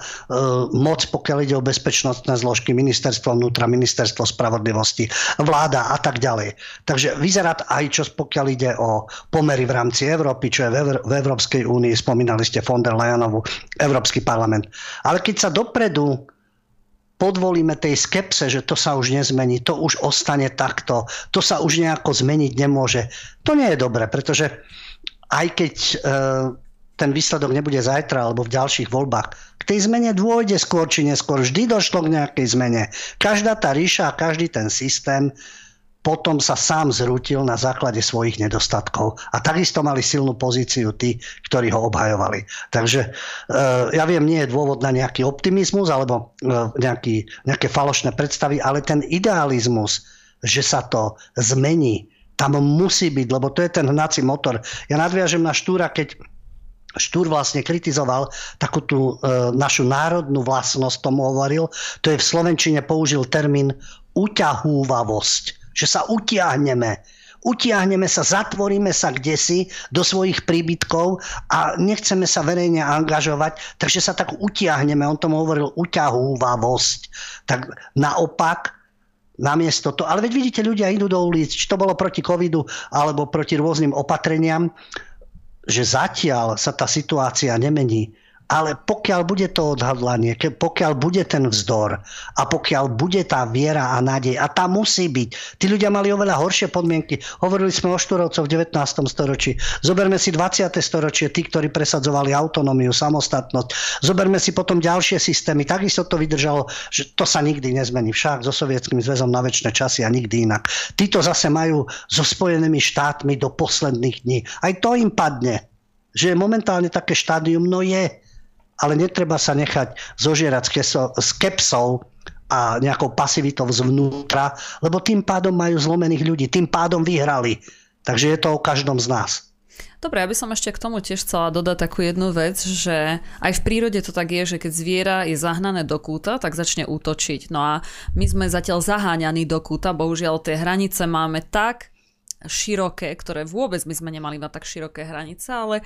moc, pokiaľ ide o bezpečnostné zložky, ministerstvo vnútra, ministerstvo spravodlivosti, vláda a tak ďalej. Takže vyzerá aj čo pokiaľ ide o pomery v rámci Európy, čo je v, Evr- v Európskej únii, spomínali ste von der Leyenovu, Európsky parlament. Ale keď sa dopredu podvolíme tej skepse, že to sa už nezmení, to už ostane takto, to sa už nejako zmeniť nemôže. To nie je dobre, pretože aj keď e, ten výsledok nebude zajtra alebo v ďalších voľbách. K tej zmene dôjde skôr či neskôr. Vždy došlo k nejakej zmene. Každá tá ríša každý ten systém potom sa sám zrútil na základe svojich nedostatkov. A takisto mali silnú pozíciu tí, ktorí ho obhajovali. Takže e, ja viem, nie je dôvod na nejaký optimizmus alebo e, nejaký, nejaké falošné predstavy, ale ten idealizmus, že sa to zmení, tam musí byť, lebo to je ten hnací motor. Ja nadviažem na Štúra, keď Štúr vlastne kritizoval takú tú e, našu národnú vlastnosť, tomu hovoril, to je v Slovenčine použil termín uťahúvavosť, že sa utiahneme, utiahneme sa, zatvoríme sa kdesi do svojich príbytkov a nechceme sa verejne angažovať, takže sa tak utiahneme, on tomu hovoril uťahúvavosť. Tak naopak, namiesto to. Ale veď vidíte, ľudia idú do ulic, či to bolo proti covidu alebo proti rôznym opatreniam, že zatiaľ sa tá situácia nemení ale pokiaľ bude to odhadlanie, pokiaľ bude ten vzdor a pokiaľ bude tá viera a nádej, a tá musí byť. Tí ľudia mali oveľa horšie podmienky. Hovorili sme o Štúrovcoch v 19. storočí. Zoberme si 20. storočie, tí, ktorí presadzovali autonómiu, samostatnosť. Zoberme si potom ďalšie systémy. Takisto to vydržalo, že to sa nikdy nezmení. Však so Sovietským zväzom na väčšie časy a nikdy inak. Títo zase majú so Spojenými štátmi do posledných dní. Aj to im padne že je momentálne také štádium, no je, ale netreba sa nechať zožierať s kepsou a nejakou pasivitou zvnútra, lebo tým pádom majú zlomených ľudí, tým pádom vyhrali. Takže je to o každom z nás. Dobre, ja by som ešte k tomu tiež chcela dodať takú jednu vec, že aj v prírode to tak je, že keď zviera je zahnané do kúta, tak začne útočiť. No a my sme zatiaľ zaháňaní do kúta, bohužiaľ tie hranice máme tak široké, ktoré vôbec my sme nemali mať tak široké hranice, ale e,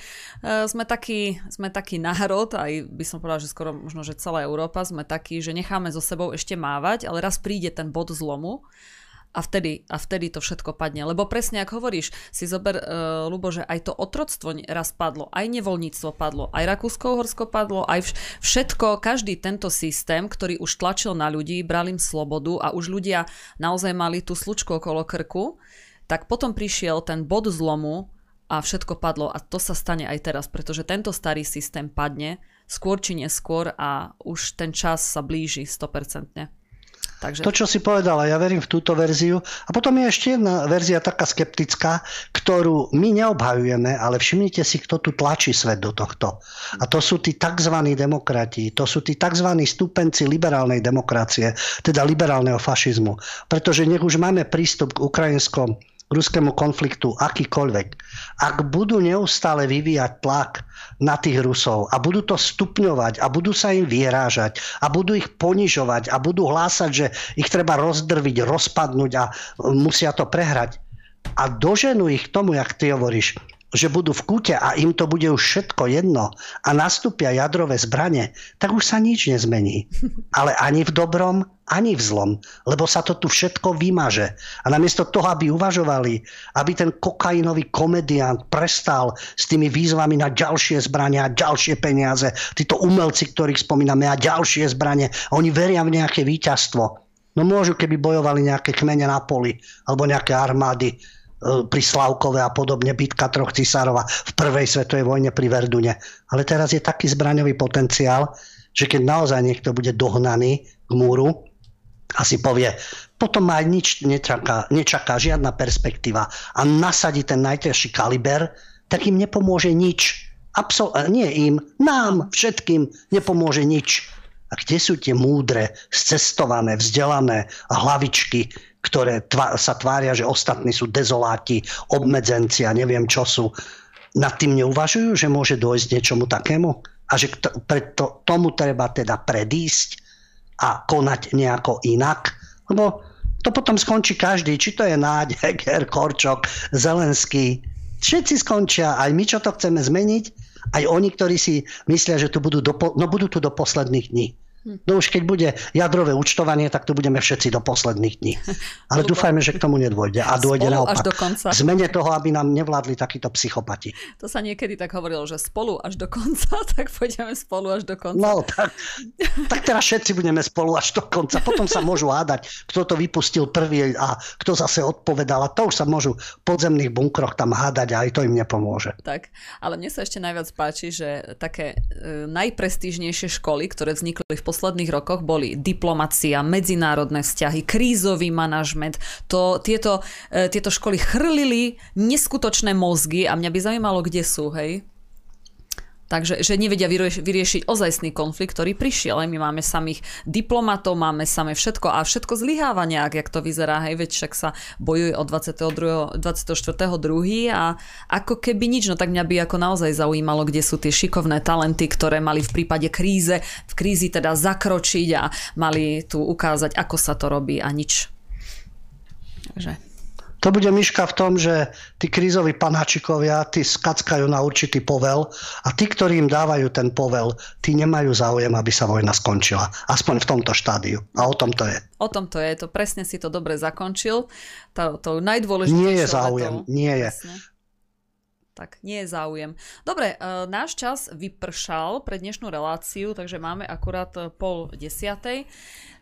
sme taký, sme taký národ, aj by som povedala, že skoro možno, že celá Európa sme takí, že necháme so sebou ešte mávať, ale raz príde ten bod zlomu a vtedy, a vtedy to všetko padne. Lebo presne ako hovoríš, si zober, uh, Lubo, že aj to otroctvo raz padlo, aj nevoľníctvo padlo, aj Rakúsko-Uhorsko padlo, aj všetko, každý tento systém, ktorý už tlačil na ľudí, bral im slobodu a už ľudia naozaj mali tú slučku okolo krku, tak potom prišiel ten bod zlomu a všetko padlo a to sa stane aj teraz, pretože tento starý systém padne skôr či neskôr a už ten čas sa blíži 100%. Takže... To, čo si povedala, ja verím v túto verziu. A potom je ešte jedna verzia taká skeptická, ktorú my neobhajujeme, ale všimnite si, kto tu tlačí svet do tohto. A to sú tí tzv. demokrati, to sú tí tzv. stupenci liberálnej demokracie, teda liberálneho fašizmu. Pretože nech už máme prístup k ukrajinskom ruskému konfliktu akýkoľvek, ak budú neustále vyvíjať tlak na tých Rusov a budú to stupňovať a budú sa im vyrážať a budú ich ponižovať a budú hlásať, že ich treba rozdrviť, rozpadnúť a musia to prehrať. A doženú ich k tomu, jak ty hovoríš, že budú v kúte a im to bude už všetko jedno a nastúpia jadrové zbranie, tak už sa nič nezmení. Ale ani v dobrom, ani v zlom, lebo sa to tu všetko vymaže. A namiesto toho, aby uvažovali, aby ten kokainový komediant prestal s tými výzvami na ďalšie zbrania ďalšie peniaze, títo umelci, ktorých spomíname, a ďalšie zbranie, oni veria v nejaké víťazstvo. No môžu, keby bojovali nejaké kmene na poli, alebo nejaké armády, pri Slavkove a podobne, bitka troch cisárova v prvej svetovej vojne pri Verdune. Ale teraz je taký zbraňový potenciál, že keď naozaj niekto bude dohnaný k múru a si povie, potom ma aj nič nečaká, nečaká žiadna perspektíva a nasadí ten najťažší kaliber, tak im nepomôže nič. Absol- nie im, nám všetkým nepomôže nič. A kde sú tie múdre, scestované, vzdelané hlavičky, ktoré tva- sa tvária, že ostatní sú dezoláti, obmedzenci a neviem čo sú, nad tým neuvažujú, že môže dojsť niečomu takému? A že t- preto tomu treba teda predísť a konať nejako inak? Lebo to potom skončí každý, či to je Náď, Heger, Korčok, Zelenský. Všetci skončia, aj my, čo to chceme zmeniť, aj oni, ktorí si myslia, že tu budú, do, no budú tu do posledných dní. No už keď bude jadrové účtovanie, tak to budeme všetci do posledných dní. Ale dúfajme, že k tomu nedôjde. A dôjde spolu naopak. Až do konca. Zmene toho, aby nám nevládli takíto psychopati. To sa niekedy tak hovorilo, že spolu až do konca, tak pôjdeme spolu až do konca. No, tak, tak teraz všetci budeme spolu až do konca. Potom sa môžu hádať, kto to vypustil prvý a kto zase odpovedal. A to už sa môžu v podzemných bunkroch tam hádať a aj to im nepomôže. Tak, ale mne sa ešte najviac páči, že také e, najprestížnejšie školy, ktoré vznikli v posledných rokoch boli diplomacia, medzinárodné vzťahy, krízový manažment. To, tieto, e, tieto školy chrlili neskutočné mozgy a mňa by zaujímalo, kde sú, hej? Takže že nevedia vyriešiť ozajstný konflikt, ktorý prišiel. My máme samých diplomatov, máme samé všetko a všetko zlyháva nejak, jak to vyzerá. Hej, veď však sa bojuje od 22. 24.2. a ako keby nič, no tak mňa by ako naozaj zaujímalo, kde sú tie šikovné talenty, ktoré mali v prípade kríze, v krízi teda zakročiť a mali tu ukázať, ako sa to robí a nič. Takže to bude myška v tom, že tí krízoví panáčikovia, tí skackajú na určitý povel a tí, ktorí im dávajú ten povel, tí nemajú záujem, aby sa vojna skončila. Aspoň v tomto štádiu. A o tom to je. O tom to je. To presne si to dobre zakončil. To, to najdôležitejšie. Nie je záujem. To, nie je. Presne. Tak, nie je záujem. Dobre, e, náš čas vypršal pre dnešnú reláciu, takže máme akurát pol desiatej.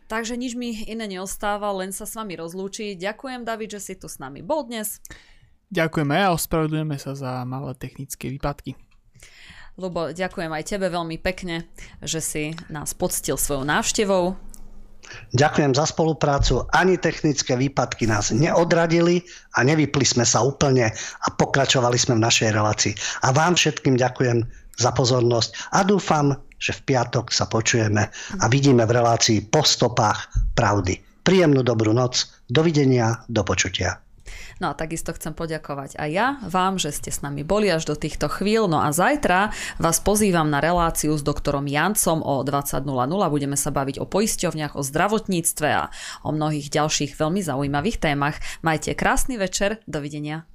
Takže nič mi iné neostáva, len sa s vami rozlúčiť. Ďakujem, David, že si tu s nami bol dnes. Ďakujeme a ospravedlujeme sa za malé technické výpadky. Lubo, ďakujem aj tebe veľmi pekne, že si nás poctil svojou návštevou. Ďakujem za spoluprácu. Ani technické výpadky nás neodradili a nevypli sme sa úplne a pokračovali sme v našej relácii. A vám všetkým ďakujem za pozornosť a dúfam, že v piatok sa počujeme a vidíme v relácii po stopách pravdy. Príjemnú dobrú noc, dovidenia, do počutia. No a takisto chcem poďakovať aj ja vám, že ste s nami boli až do týchto chvíľ. No a zajtra vás pozývam na reláciu s doktorom Jancom o 20.00. Budeme sa baviť o poisťovniach, o zdravotníctve a o mnohých ďalších veľmi zaujímavých témach. Majte krásny večer, dovidenia.